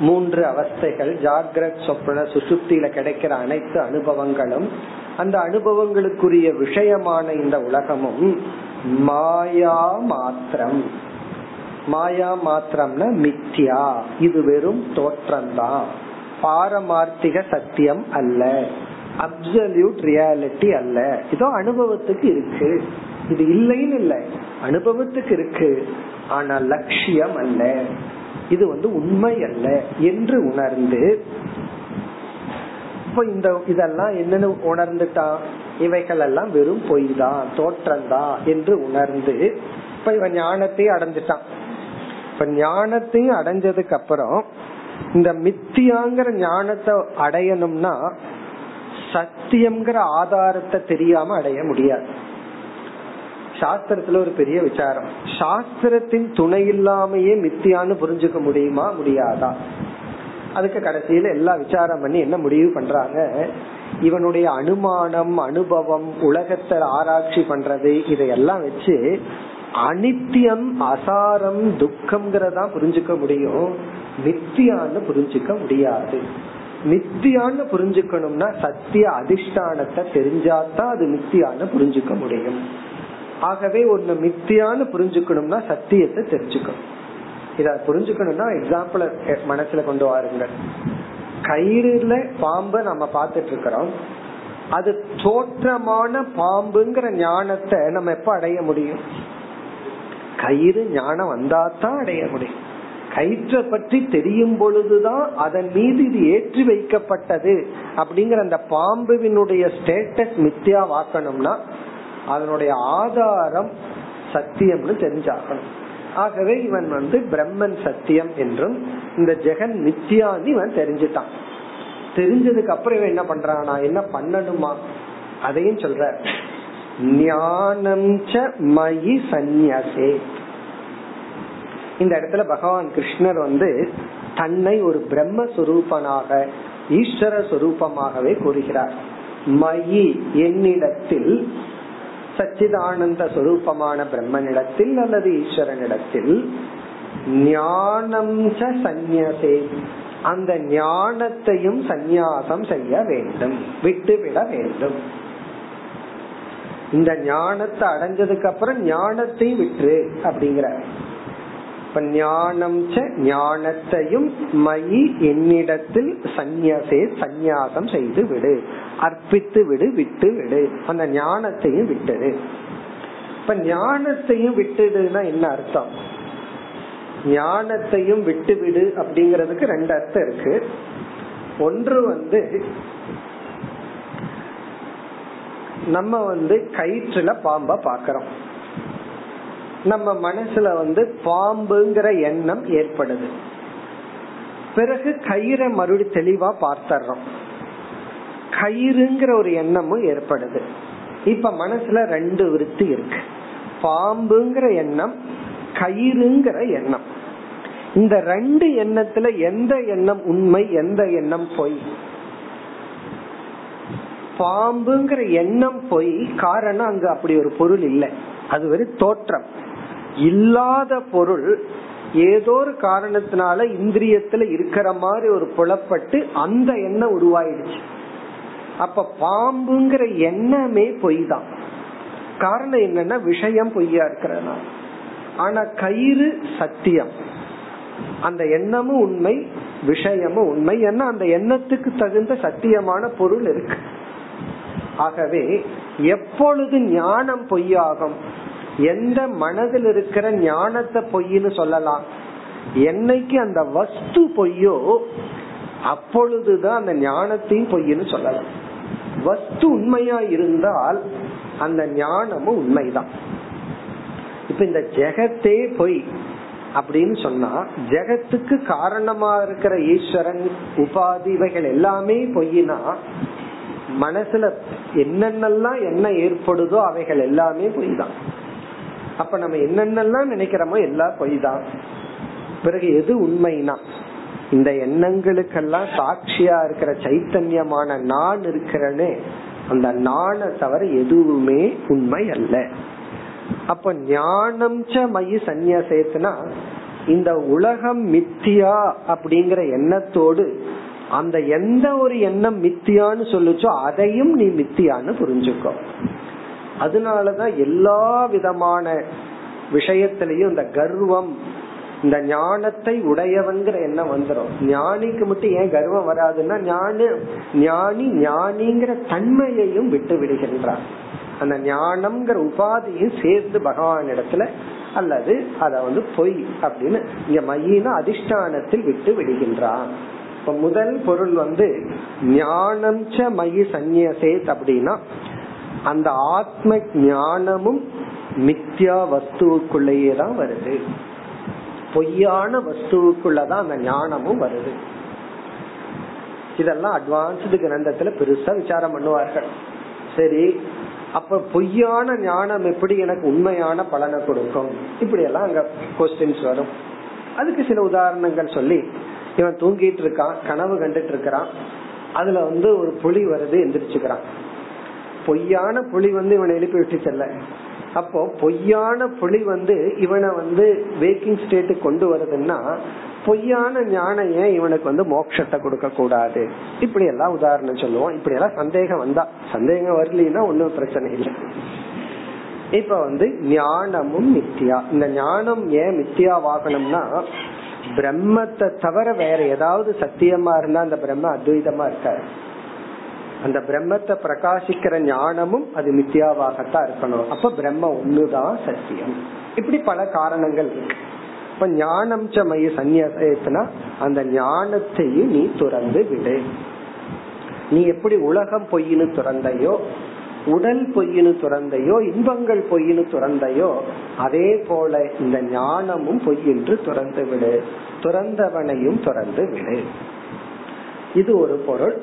மூன்று அவஸ்தைகள் ஜாகிரத் சொப்பன சுசுப்தியில கிடைக்கிற அனைத்து அனுபவங்களும் அந்த அனுபவங்களுக்குரிய விஷயமான இந்த உலகமும் மாயா மாத்திரம். மாயா மாத்திரம்னா மித்யா. இது வெறும் தோற்றம்தான் பாரமார்த்திக சத்தியம் அல்ல. அப்சல்யூட் ரியாலிட்டி அல்ல. இதோ அனுபவத்துக்கு இருக்கு. இது இல்லைன்னு இல்லை. அனுபவத்துக்கு இருக்கு. ஆனா லட்சியம் அல்ல. இது வந்து உண்மை அல்ல என்று உணர்ந்து இப்ப இந்த இதெல்லாம் என்னன்னு உணர்ந்துட்டான் இவைகள் எல்லாம் வெறும் பொய் தான் தோற்றம் தான் என்று உணர்ந்து இப்ப இவன் ஞானத்தை அடைஞ்சிட்டான். இப்ப ஞானத்தையும் அடைஞ்சதுக்கு அப்புறம் இந்த மித்தியாங்கிற ஞானத்தை அடையணும்னா சத்தியம்ங்கிற ஆதாரத்தை தெரியாம அடைய முடியாது. சாஸ்திரத்துல ஒரு பெரிய விசாரம். சாஸ்திரத்தின் துணை இல்லாமயே மித்தியான்னு புரிஞ்சுக்க முடியுமா முடியாதா? அதுக்கு கடைசியில எல்லா விசாரம் பண்ணி என்ன முடிவு பண்றாங்க? இவனுடைய அனுமானம் அனுபவம் உலகத்தை ஆராய்ச்சி பண்றது இதையெல்லாம் வச்சு அனித்தியம் அசாரம் துக்கம்ங்கிறதா புரிஞ்சுக்க முடியும். நித்தியான்னு புரிஞ்சுக்க முடியாது. நித்தியான்னு புரிஞ்சுக்கணும்னா சத்திய அதிஷ்டானத்தை தெரிஞ்சாதான் அது நித்தியான்னு புரிஞ்சுக்க முடியும். ஆகவே ஒண்ணு மித்தியான்னு புரிஞ்சுக்கணும்னா சத்தியத்தை தெரிஞ்சுக்கணும். இத புரிஞ்சுக்கணும்னா எக்ஸாம்பிள் மனசுல கொண்டு வாருங்க. கயிறுல பாம்பை நம்ம பார்த்துட்டு இருக்கிறோம் அது தோற்றமான பாம்புங்கிற ஞானத்தை நம்ம எப்ப அடைய முடியும்? கயிறு ஞானம் வந்தாதான் அடைய முடியும். கயிற்றை பற்றி தெரியும் பொழுதுதான் அதன் மீது இது ஏற்றி வைக்கப்பட்டது அப்படிங்கிற அந்த பாம்புவினுடைய ஸ்டேட்டஸ் மித்தியா வாக்கணும்னா அதனுடைய ஆதாரம் சத்தியம்னு தெரிஞ்சாகணும் ஆகவே இவன் வந்து பிரம்மன் சத்தியம் என்றும் இந்த ஜெகன் மித்தியான்னு இவன் தெரிஞ்சுட்டான். தெரிஞ்சதுக்கு அப்புறம் இவன் என்ன பண்றான் நான் என்ன பண்ணணுமா? அதையும் சொல்ற ஞானம் மயி சந்நியசே. இந்த இடத்துல பகவான் கிருஷ்ணர் வந்து தன்னை ஒரு பிரம்மஸ்வரூபனாக ஈஸ்வர சுரூபமாகவே கூறுகிறார். மயி என்னிடத்தில் சச்சிதானந்த சுரூபமான பிரம்மனிடத்தில் அல்லது ஈஸ்வரனிடத்தில் ஞானம் சந்நியசே. அந்த ஞானத்தையும் சந்நியாசம் செய்ய வேண்டும் விட்டுவிட வேண்டும். இந்த ஞானத்தை அடைஞ்சதுக்கு அப்புறம் ஞானத்தையும் விட்டுரு அப்படிங்கிற. இப்ப ஞானம் ஞானத்தையும் மயி என்னிடத்தில் சந்நியசே சந்நியாசம் செய்து விடு. அர்ப்பித்து விடு விட்டு விடு. அந்த ஞானத்தையும் விட்டுடு. இப்ப ஞானத்தையும் விட்டுடுனா என்ன அர்த்தம்? ஞானத்தையும் விட்டு விடு அப்படிங்கறதுக்கு ரெண்டு அர்த்தம் இருக்கு. ஒன்று வந்து நம்ம வந்து கயிற்றுல பாம்ப பாக்கிறோம். நம்ம மனசுல வந்து பாம்புங்கிற எண்ணம் ஏற்படுது. பிறகு கயிறை மறுபடி தெளிவா பார்த்தர்றோம் கயிறுங்கிற ஒரு எண்ணமும் ஏற்படுது. இப்ப மனசுல ரெண்டு விருத்தி இருக்கு. பாம்புங்கிற எண்ணம் கயிறுங்கிற எண்ணம். இந்த ரெண்டு எண்ணத்துல எந்த எண்ணம் உண்மை எந்த எண்ணம் பொய்? பாம்புங்கிற எண்ணம் பொய் காரணம் அங்க அப்படி ஒரு பொருள் இல்லை. அது வெறும் தோற்றம். இல்லாத பொருள் ஏதோ ஒரு காரணத்தினால இந்திரியத்துல இருக்கிற மாதிரி ஒரு புலப்பட்டு அந்த எண்ணம் உருவாயிடுச்சு. அப்ப பாம்புங்கிற எண்ணமே பொய் தான் காரணம் என்னன்னா விஷயம் பொய்யா இருக்கிறதுனால. ஆனா கயிறு சத்தியம். அந்த எண்ணமும் உண்மை விஷயமும் உண்மை. ஏன்னா அந்த எண்ணத்துக்கு தகுந்த சத்தியமான பொருள் இருக்கு. ஆகவே எப்பொழுது ஞானம் பொய்யாகும்? எந்த மனதில் இருக்கிற ஞானத்தை பொய்ன்னு சொல்லலாம். என்னைக்கு அந்த வஸ்து பொய்யோ அப்பொழுதுதான் அந்த ஞானத்தையும் பொய்ன்னு சொல்லலாம். வஸ்து உண்மையா இருந்தால் அந்த ஞானமும் உண்மைதான். இப்ப இந்த ஜெகத்தே பொய் அப்படின்னு சொன்னா ஜெகத்துக்கு காரணமா இருக்கிற ஈஸ்வரன் உபாதி இவைகள் எல்லாமே பொய்னா மனசுல என்னென்னலாம் என்ன ஏற்படுதோ அவைகள் எல்லாமே பொய் தான் அப்ப நம்ம என்னென்னலாம் நினைக்கிறோமோ எல்லாம் பொய் தான் பிறகு எது உண்மைனா? இந்த எண்ணங்களுக்கெல்லாம் சாட்சியா இருக்கிற சைத்தன்யமான நான் இருக்கிறனே அந்த நானை தவிர எதுவுமே உண்மை அல்ல. அப்ப ஞானம் ச மயி சந்நியாசேத்துனா இந்த உலகம் மித்தியா அப்படிங்கிற எண்ணத்தோடு அந்த எந்த ஒரு எண்ணம் மித்தியான்னு சொல்லுச்சோ அதையும் நீ மித்தியான்னு புரிஞ்சுக்கோ. அதனாலதான் எல்லா விதமான விஷயத்திலையும் இந்த கர்வம் இந்த ஞானத்தை உடையவங்கிற எண்ணம் வந்துடும் ஞானிக்கு மட்டும் ஏன் கர்வம் வராதுன்னா ஞானி ஞானி ஞானிங்கிற தன்மையையும் விட்டு விடுகின்றார் அந்த ஞானம்ங்கிற உபாதியும் சேர்ந்து பகவான் இடத்துல அல்லது அத வந்து பொய் அப்படின்னு இங்க மையின அதிஷ்டானத்தில் விட்டு விடுகின்றான். இப்ப முதல் பொருள் வந்து ஞானம் ச மயி சந்நியசேத் அப்படின்னா அந்த ஆத்ம ஞானமும் மித்யா வஸ்துவுக்குள்ளேயே தான் வருது. பொய்யான வஸ்துவுக்குள்ளதான் அந்த ஞானமும் வருது. இதெல்லாம் அட்வான்ஸ்டு கிரந்தத்துல பெருசா விசாரம் பண்ணுவார்கள். சரி அப்ப பொய்யான ஞானம் எப்படி எனக்கு உண்மையான பலனை கொடுக்கும்? இப்படி எல்லாம் அங்க கொஸ்டின்ஸ் வரும். அதுக்கு சில உதாரணங்கள் சொல்லி இவன் தூங்கிட்டு இருக்கான் கனவு கண்டுட்டு இருக்கிறான். அதுல வந்து ஒரு புலி வருது எந்திரிச்சுக்கிறான். பொய்யான புலி வந்து இவனை எழுப்பி விட்டு செல்ல. அப்போ பொய்யான புலி வந்து இவனை வந்து வேக்கிங் ஸ்டேட்டு கொண்டு வருதுன்னா பொய்யான ஞானம் ஏன் இவனுக்கு வந்து மோட்சத்தை கொடுக்க கூடாது? இப்படி எல்லாம் உதாரணம் சொல்லுவோம். இப்படி எல்லாம் சந்தேகம் வந்தா சந்தேகம் வரலன்னா ஒன்னும் பிரச்சனை இல்லை. இப்ப வந்து ஞானமும் மித்தியா இந்த ஞானம் ஏன் மித்தியா வாகனம்னா பிரம்மத்தை தவிர வேற ஏதாவது சத்தியமா இருந்தா அந்த பிரம்ம அத்வைதமா இருக்காரு. அந்த பிரம்மத்தை பிரகாசிக்கிற ஞானமும் அது மித்தியாவாகத்தான் இருக்கணும். அப்ப பிரம்ம ஒண்ணுதான் சத்தியம். இப்படி பல காரணங்கள் இருக்கு. இப்ப ஞானம் சமய சந்நியத்துனா அந்த ஞானத்தையும் நீ துறந்து விடு. நீ எப்படி உலகம் பொய்னு துறந்தையோ உடல் பொய்னு துறந்தையோ இன்பங்கள் பொய்னு துறந்தையோ அதே போல இந்த ஞானமும் பொய் என்று துறந்து விடு. துறந்தவனையும் துறந்து விடு. இது ஒரு பொருள்.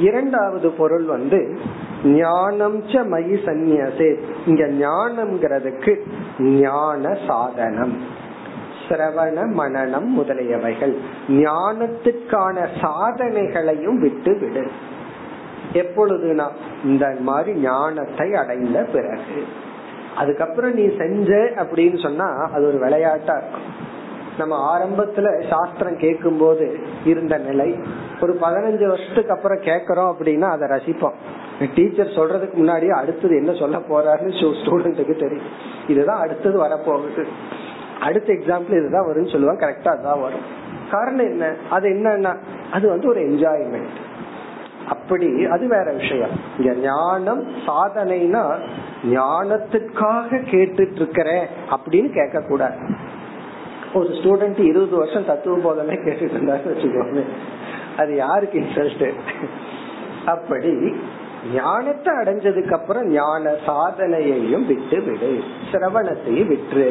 இரண்டாவது பொருள் வந்து ஞானம் ச மயி சந்நியசே. இங்க ஞானம்ங்கிறதுக்கு ஞான சாதனம். சிரவண மனநம் முதலியவைகள். ஞானத்துக்கான சாதனைகளையும் விட்டு விடு. எப்பொழுதுனா இந்த மாதிரி ஞானத்தை அடைந்த பிறகு. அதுக்கப்புறம் நீ செஞ்ச அப்படின்னு சொன்னா அது ஒரு விளையாட்டா இருக்கும். நம்ம ஆரம்பத்துல சாஸ்திரம் கேட்கும் போது இருந்த நிலை ஒரு பதினஞ்சு வருஷத்துக்கு அப்புறம் கேக்குறோம் அப்படின்னா அதை ரசிப்போம். டீச்சர் சொல்றதுக்கு முன்னாடியே அடுத்தது என்ன சொல்ல போறாருன்னு ஸ்டூடெண்ட்டுக்கு தெரியும். இதுதான் அடுத்தது வரப்போகுது. அடுத்த எக்ஸாம்பிள் இதுதான் வரும்னு சொல்லுவாங்க கரெக்டா அதுதான் வரும். காரணம் என்ன? அது என்னன்னா அது வந்து ஒரு என்ஜாய்மெண்ட் அப்படி அது வேற விஷயம். இங்க ஞானம் சாதனைனா ஞானத்துக்காக கேட்டுட்டு இருக்கிறேன் அப்படின்னு கேட்க கூடாது ஒரு ஸ்டூடெண்ட் இருபது வருஷம் தத்துவ போதனை கேட்டுட்டு இருந்தாரு வச்சுக்கோங்க அது யாருக்கு இன்ட்ரெஸ்ட் அப்படி ஞானத்தை அடைஞ்சதுக்கு அப்புறம் ஞான சாதனையையும் விட்டு விடு சிரவணத்தையும் விட்டுரு.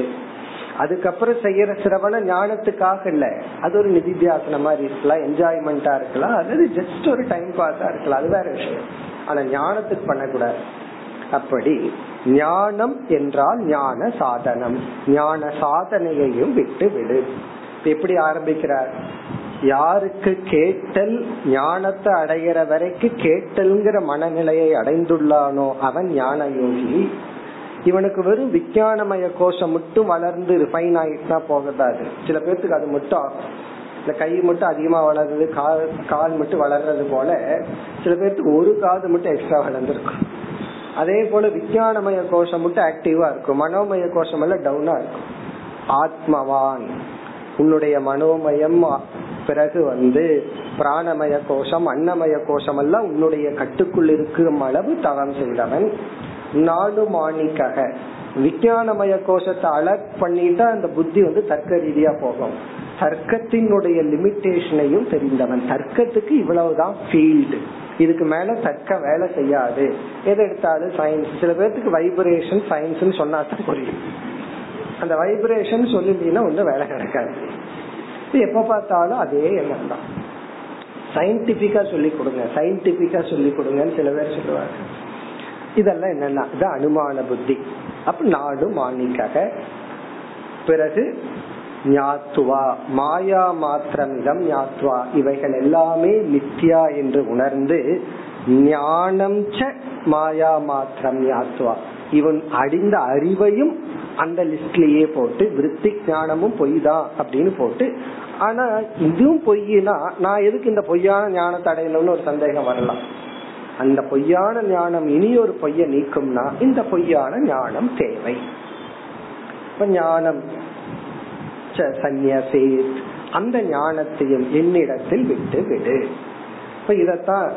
அதுக்கப்புறம் செய்யற சிரவணம் ஞானத்துக்காக இல்ல. அது ஒரு நிதித்தியாசன மாதிரி இருக்கலாம் என்ஜாய்மெண்டா இருக்கலாம். அல்லது ஜஸ்ட் ஒரு டைம் பாஸா இருக்கலாம். அது வேற விஷயம். ஆனா ஞானத்துக்கு பண்ணக்கூடாது. அப்படி ஞானம் என்றால் ஞான சாதனம். ஞான சாதனையையும் விட்டு விடு எப்படி ஆரம்பிக்கிறார்? யாருக்கு கேட்டல் ஞானத்தை அடைகிற வரைக்கும் கேட்டல்ங்கிற மனநிலையை அடைந்துள்ளானோ அவன் ஞான யோகி இவனுக்கு வெறும் விஞ்ஞானமய கோஷம் மட்டும் வளர்ந்து ரிஃபைன் ஆயிட்டுனா போகதாது சில பேர்த்துக்கு அது மட்டும் ஆகும் இந்த கை மட்டும் அதிகமா வளருது கால் கால் மட்டும் வளர்றது போல சில பேர்த்துக்கு ஒரு காது மட்டும் எக்ஸ்ட்ரா வளர்ந்துருக்கும் அதே போல விஞ்ஞானமய கோஷம் மட்டும் ஆக்டிவா இருக்கும். மனோமய கோஷம் எல்லாம் டவுனா இருக்கும். ஆத்மவான். உன்னுடைய மனோமயம் பிறகு வந்து பிராணமய கோஷம் அன்னமய கோஷம் எல்லாம் உன்னுடைய கட்டுக்குள் இருக்கும் அளவு தவம் செய்தவன். நாடு விஞ்ஞானமய கோஷத்தை அலர்ட் பண்ணிட்டா அந்த புத்தி வந்து தர்க்க ரீதியா போகும். தர்க்கத்தினுடைய லிமிட்டேஷனையும் தெரிந்தவன். தர்க்கத்துக்கு இவ்வளவுதான் ஃபீல்டு இதுக்கு மேல தர்க்க வேலை செய்யாது. எது எடுத்தாலும் சயின்ஸ் சில பேர்த்துக்கு வைப்ரேஷன் சயின்ஸ் சொன்னா தான் புரியும். அந்த வைப்ரேஷன் சொல்லிட்டீங்கன்னா ஒன்னும் வேலை கிடைக்காது. எப்ப பார்த்தாலும் அதே எண்ணம் தான். சயின்டிபிக்கா சொல்லி கொடுங்க. சயின்டிபிக்கா சொல்லி கொடுங்கன்னு சில பேர் சொல்லுவாங்க. இதெல்லாம் என்னன்னா இது அனுமான புத்தி. அப்ப நாடு மாணிக்க பிறகு ஞாத்துவா மாயா மாத்திரமிதம் ஞாத்துவா. இவைகள் எல்லாமே மித்யா என்று உணர்ந்து ஞானம் ச மாயா மாத்திரம் ஞாத்துவா. இவன் அடிந்த அறிவையும் அந்த லிஸ்ட்லயே போட்டு விருத்தி ஞானமும் பொய் தான் அப்படின்னு போட்டு ஆனா இதுவும் பொய்னா நான் எதுக்கு இந்த பொய்யான ஞானத்தை அடையணும்னு ஒரு சந்தேகம் வரலாம். அந்த பொய்யான ஞானம் இனி ஒரு பொய்ய நீக்கும்னா இந்த பொய்யான ஞானம் தேவை. இப்ப ஞானம் சந்நியசே அந்த ஞானத்தையும் என்னிடத்தில் விட்டு விடு. இப்ப இதத்தான்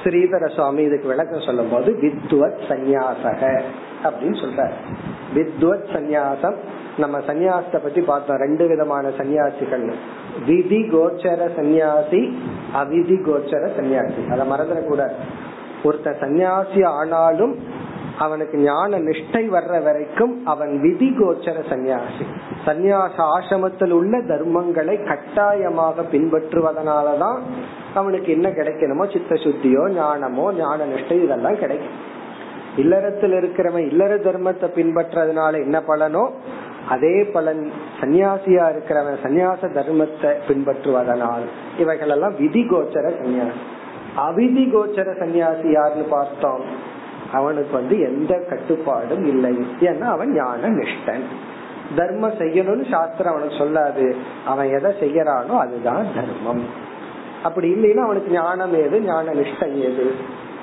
ஸ்ரீதர சுவாமி இதுக்கு விளக்கம் சொல்லும் போது வித்வத் சந்நியாசக அப்படின்னு சொல்ற வித்வத் சந்நியாசம் நம்ம சந்நியாசத்தை பத்தி பார்த்தோம் ரெண்டு விதமான சன்னியாசிகள் விதி கோச்சர சந்நியாசி அவிதி கோச்சர சன்னியாசி அதை மறந்துடக்கூடாது. ஒருத்த சந்நியாசி ஆனாலும் அவனுக்கு ஞான நிஷ்டை வர்ற வரைக்கும் அவன் விதி கோச்சர சந்நியாசி. சந்நியாச ஆசிரமத்தில் உள்ள தர்மங்களை கட்டாயமாக பின்பற்றுவதனாலதான் அவனுக்கு என்ன கிடைக்கணுமோ சித்த சுத்தியோ ஞானமோ ஞான நிஷ்டை இதெல்லாம் கிடைக்கும். இல்லறத்தில் இருக்கிறவன் இல்லற தர்மத்தை பின்பற்றதுனால என்ன பலனோ அதே பலன் சன்னியாசியா இருக்கிறவன் சன்னியாச தர்மத்தை பின்பற்றுவதனால் இவைகள் எல்லாம் விதி கோச்சர சன்னியாசி அவிதி கோச்சர சன்னியாசி யாருன்னு பார்த்தோம். அவனுக்கு வந்து எந்த கட்டுப்பாடும் இல்லை. ஏன்னா அவன் ஞான நிஷ்டன் தர்மம் செய்யணும்னு சாஸ்திரம் அவனுக்கு சொல்லாது. அவன் எதை செய்யறானோ அதுதான் தர்மம். அப்படி இல்லைன்னா அவனுக்கு ஞானம் ஏது? ஞான நிஷ்டம் ஏது?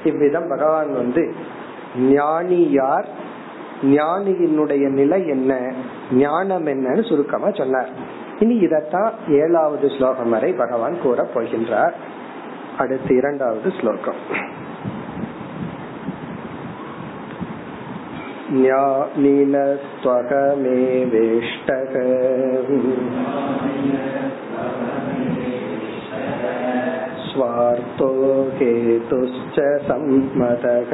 இவ்விதம் பகவான் வந்து ஞானி யார் ஞானியினுடைய நிலை என்ன? ஞானம் என்னன்னு சுருக்கமா சொன்னார். இனி இதத்தான் ஏழாவது ஸ்லோகம் வரை பகவான் கூற போகின்றார். அடுத்து இரண்டாவது ஸ்லோகம் ज्ञानिनस्त्वहमेवेष्टः स्वार्थो हेतुश्च सम्मतः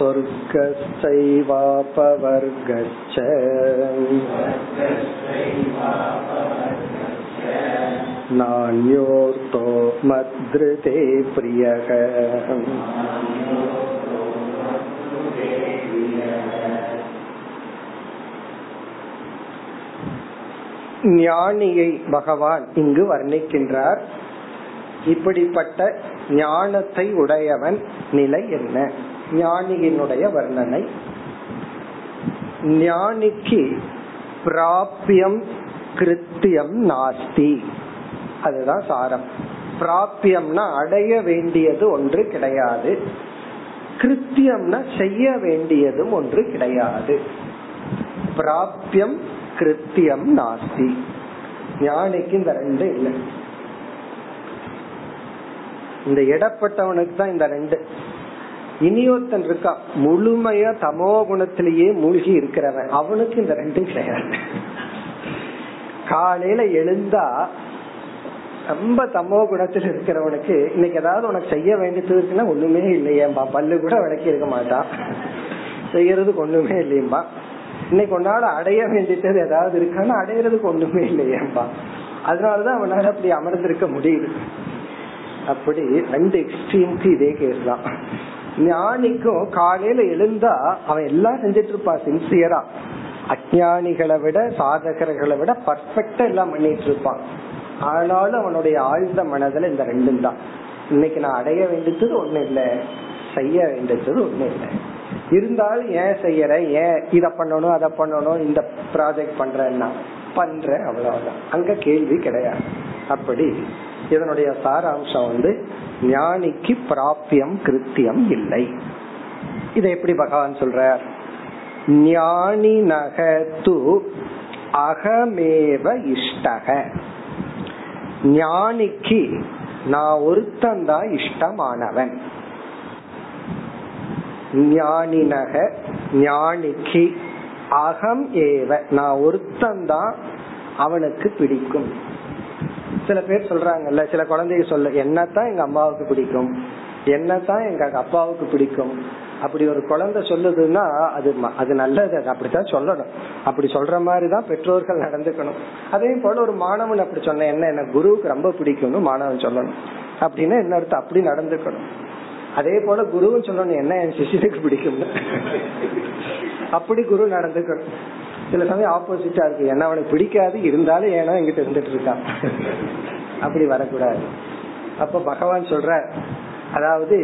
स्वर्गश्चैवापवर्गश्च नान्योर्तो मद्ृते प्रियः ஞானியை பகவான் இங்கு வர்ணிக்கின்றார் இப்படிப்பட்ட ஞானத்தை உடையவன் நிலை என்ன ஞானியினுடைய வர்ணனை. ஞானிக்கு பிராபியம் கிருத்தியம் நாஸ்தி. அதுதான் சாரம். பிராபியம்னா அடைய வேண்டியது ஒன்று கிடையாது. கிருத்தியம்னா செய்ய வேண்டியதும் ஒன்று கிடையாது. பிராபியம் கிருத்தியம் நாஸ்தி. ஞானிக்கு இந்த ரெண்டு இல்லை. இந்த இடப்பட்டவனுக்கு தான் இந்த ரெண்டு. இனியொருத்தன் இருக்கா? முழுமையா தமோ குணத்திலேயே மூழ்கி இருக்கிறவன். அவனுக்கு இந்த ரெண்டும் கிடையாது. காலையில எழுந்தா ரொம்ப தமோ குணத்தில் இருக்கிறவனுக்கு இன்னைக்கு ஏதாவது உனக்கு செய்ய வேண்டியது இருக்குன்னா ஒண்ணுமே இல்லையேம்பா. பல்லு கூட விளக்கி இருக்க மாட்டான். செய்யறதுக்கு ஒண்ணுமே இல்லையம்பா. இன்னைக்கு உன்னால அடைய வேண்டியது ஏதாவது இருக்கான்னு அடையறதுக்கு ஒண்ணுமே இல்லையேம்பா. அதனாலதான் அவனால அப்படி அமர்ந்திருக்க முடியுது. அப்படி ரெண்டு எக்ஸ்ட்ரீமுக்கு இதே கேஸ் தான். ஞானிக்கும் காலையில எழுந்தா அவன் எல்லாம் செஞ்சிட்டு இருப்பான் சின்சியரா அஜானிகளை விட சாதகர்களை விட பர்ஃபெக்டா எல்லாம் பண்ணிட்டு இருப்பான் ஆனாலும் அவனுடைய ஆழ்ந்த மனதுல இந்த ரெண்டும் தான். இன்னைக்கு நான் அடைய வேண்டியது ஒண்ணு இல்ல செய்ய வேண்டியது ஒண்ணு இல்லை. இருந்தாலும் ஏன் செய்யற? ஏன் இத பண்ணணும் அதை பண்ணணும் இந்த ப்ராஜெக்ட் பண்றேன்னா? பண்ற அவ்வளவுதான். அங்க கேள்வி கிடையாது. அப்படி இதனுடைய சாராம்சம் வந்து ஞானிக்கு பிராபியம் கிருத்தியம் இல்லை. இதை எப்படி பகவான் சொல்றார்? ஞானி நகத்து அகமேவ இஷ்டக. ஞானிக்கு நான் ஒருத்தந்தா இஷ்டமானவன். ஞானினக ஞானிக்கு அகம் ஏவ. நான் ஒருத்தந்தான் அவனுக்கு பிடிக்கும். சில பேர் சொல்றாங்கல்ல சில குழந்தைங்க சொல்ல என்னத்தான் எங்க அம்மாவுக்கு பிடிக்கும்? என்னத்தான் எங்க அப்பாவுக்கு பிடிக்கும்? அப்படி ஒரு குழந்தை சொல்லுதுன்னா அது அது நல்லது அது அப்படித்தான் சொல்லணும். அப்படி சொல்ற மாதிரிதான் பெற்றோர்கள் நடந்துக்கணும். அதே போல ஒரு மாணவன் அப்படி சொன்ன என்ன என்ன குருவுக்கு ரொம்ப பிடிக்கும்னு மாணவன் சொல்லணும். அப்படின்னா என்ன அர்த்தம்? அப்படி நடந்துக்கணும். அதே போல குருவும் சொல்லணும் என்ன என் சிஷியனுக்கு பிடிக்கும்னு? அப்படி குரு நடந்துக்கணும். சில சமயம் ஆப்போசிட்டா இருக்கு. என்ன அவனுக்கு பிடிக்காது இருந்தாலும் ஏன்னா எங்கிட்ட இருந்துட்டு இருக்கான். அப்படி வரக்கூடாது. அப்ப பகவான் சொல்ற அதாவது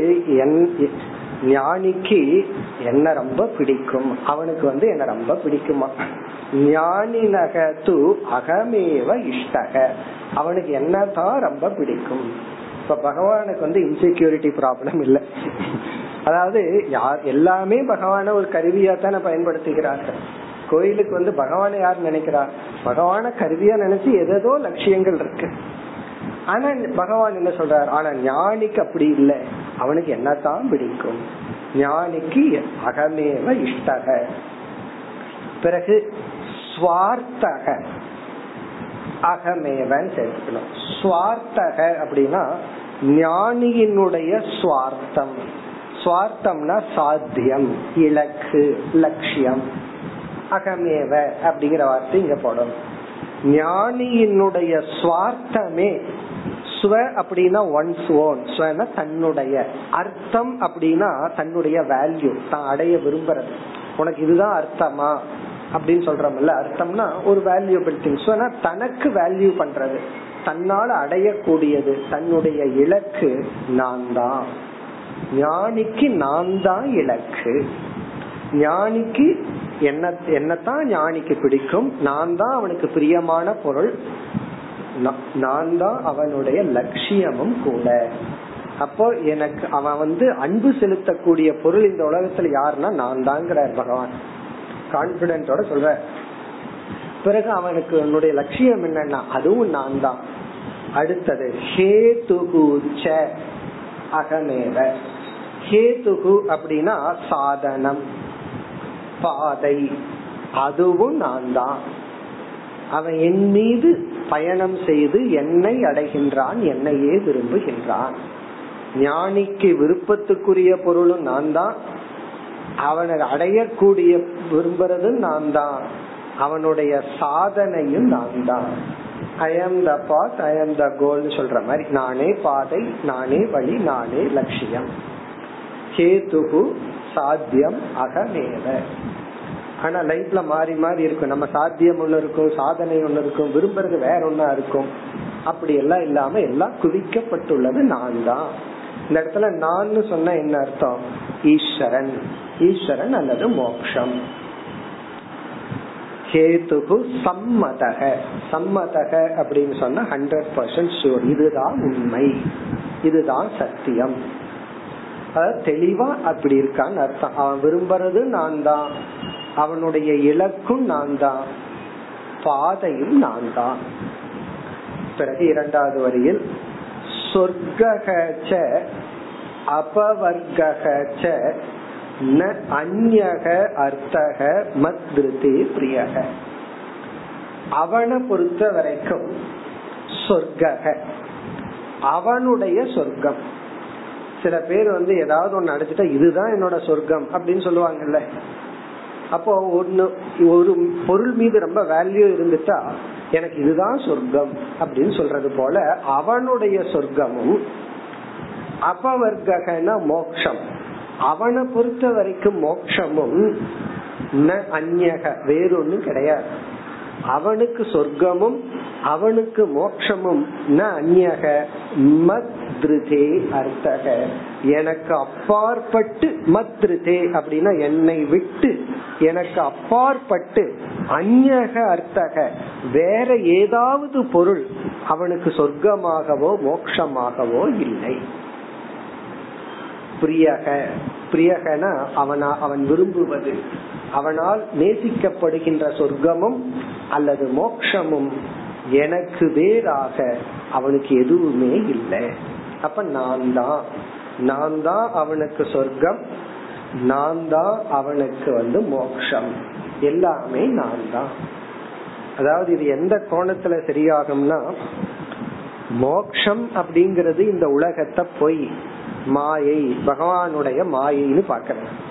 ஞானிக்கு என்ன ரொம்ப பிடிக்கும். அவனுக்கு வந்து என்ன ரொம்ப பிடிக்குமா? ஞானி நக து அகமேவ இஷ்டக. அவனுக்கு என்ன தான் ரொம்ப பிடிக்கும். இப்ப பகவானுக்கு வந்து இன்செக்யூரிட்டி ப்ராப்ளம் இல்லை. அதாவது யார் எல்லாமே பகவான ஒரு கருவியா தானே பயன்படுத்துகிறார்கள். கோயிலுக்கு வந்து பகவானை யார் நினைக்கிறார் பகவான கருவியா நினைச்சு எதோ லட்சியங்கள் இருக்கு. ஆனா பகவான் என்ன சொல்றார்? ஆனா ஞானிக்கு அப்படி இல்லை. அவனுக்கு என்னத்தான் பிடிக்கும்? ஞானிக்கு அகமேவ இஷ்டக. பிறகு ஸ்வார்த்தக அகமேவன் சேர்த்துக்கணும். ஸ்வார்த்தக அப்படின்னா ஞானியினுடைய சுவார்த்தம். சுவார்த்தம்னா சாத்தியம் இலக்கு லட்சியம். அகமேவ அப்படிங்கிற வார்த்தை இங்க போடணும் ஞானியினுடைய சுவார்த்தமே ஸ்வ அப்படின்னா ஒன்ஸ் ஓன் ஸ்வன தன்னுடைய. அர்த்தம் அப்படின்னா தன்னுடைய வேல்யூ தான் அடைய விரும்புறது. உனக்கு இதுதான் அர்த்தமா? அப்படின்னு சொல்றோம்ல அர்த்தம்னா ஒரு வேல்யூபிள் திங்ஸ் தனக்கு வேல்யூ பண்றது. தன்னால் அடையக்கூடியது தன்னுடைய இலக்கு நான் தான் ஞானிக்கு நான் தான் இலக்கு. ஞானிக்கு என்ன என்னத்தான் ஞானிக்கு பிடிக்கும் நான் தான் அவனுக்கு பிரியமான பொருள் நான் தான் அவனுடைய லட்சியமும் கூட. அப்போ எனக்கு அவன் வந்து அன்பு செலுத்தக்கூடிய பொருள் இந்த உலகத்துல யாருன்னா நான் தாங்கிறார் பகவான். கான்பிடன்டோட சொல்ற பிறகு அவனுக்கு என்னுடைய லட்சியம் என்னன்னா அதுவும் நான் தான் அடுத்தது ஹேதுகுச்ச அகமேவ. ஹேதுகு அப்படின்னா சாதனம். பாதை. அதுவும் நான் தான் அவன் என் மீது பயணம் செய்து என்னை அடைகின்றான் என்னையே விரும்புகின்றான். ஞானிக்கு விருப்பத்துக்குரிய பொருளும் நான் தான் அவனை அடையக்கூடிய விரும்புறதும் நான் தான் அவனுடைய சாதனையும் நான் தான் ஐ ஆம் த பாத் ஐ ஆம் த கோல் சொல்ற மாதிரி நானே பாதை நானே வழி நானே லட்சியம். கேதுகு சாத்தியம் அகமேவ ஆனா லைஃப்ல மாறி மாறி இருக்கும். நம்ம சாத்தியம் ஒண்ணு இருக்கும் சாதனை ஒண்ணு இருக்கும் விரும்புறது வேற ஒன்னா இருக்கும். அப்படி எல்லாம் இல்லாம எல்லாம் குவிக்கப்பட்டுள்ளது நான் தான். இந்த இடத்துல நான் சொன்ன என்ன அர்த்தம்? ஈஸ்வரன். ஈஸ்வரன் அல்லது மோக்ஷம். கேதுகு சம்மதக. சம்மதக அப்படின்னு சொன்னா ஹண்ட்ரட் பர்சன்ட் ஷூர் இதுதான் உண்மை. இதுதான் சத்தியம். அதாவது தெளிவா அப்படி இருக்கான்னு அர்த்தம். அவன் விரும்புறது நான் தான் அவனுடைய இலக்கும் நான் தான் பாதையும் நான் தான் பிறகு இரண்டாவது வரியில் சொர்க்கக அபவர்கக ந அந்யக அர்த்தக மத்ருதி பிரியக. அவனை பொறுத்த வரைக்கும் சொர்க்கக. அவனுடைய சொர்க்கம். சில பேர் வந்து ஏதாவது ஒன்னு அடைச்சிட்டா இதுதான் என்னோட சொர்க்கம் அப்படின்னு சொல்லுவாங்கல்ல. அப்போ ஒன்னு ஒரு பொருள் மீது ரொம்ப வேல்யூ இருந்துட்டா எனக்கு இதுதான் சொர்க்கம் அப்படின்னு சொல்றது போல அவனுடைய சொர்க்கமும் அபவர்கன மோக்ஷம். அவனை பொறுத்த வரைக்கும் மோக்ஷமும் அந்நக வேறொன்னும் கிடையாது. அவனுக்கு சொர்க்கமும் அவனுக்கு மோட்சமும் ந அந்நக மத்ருதே அர்த்தக. எனக்கு அப்பாற்பட்டு மத்ருதே அப்படின்னா என்னை விட்டு எனக்கு அப்பாற்பட்டு அந்நக அர்த்தக. வேற ஏதாவது பொருள் அவனுக்கு சொர்க்கமாகவோ மோட்சமாகவோ இல்லை. பிரியக பிரியகன அவனா அவன் விரும்புவது. அவனால் நேசிக்கப்படுகின்ற சொர்க்கமும் அல்லது மோக்ஷமும் எனக்கு வேறாக அவனுக்கு எதுவுமே இல்லை. அப்ப நான் தான். நான் தான் அவனுக்கு சொர்க்கம். நான் தான் அவனுக்கு வந்து மோக்ஷம். எல்லாமே நான் தான். அதாவது இது எந்த கோணத்துல சரியாகும்னா மோக்ஷம் அப்படிங்கறது இந்த உலகத்தை பொய் மாயை பகவானுடைய மாயைன்னு பாக்கிறேன்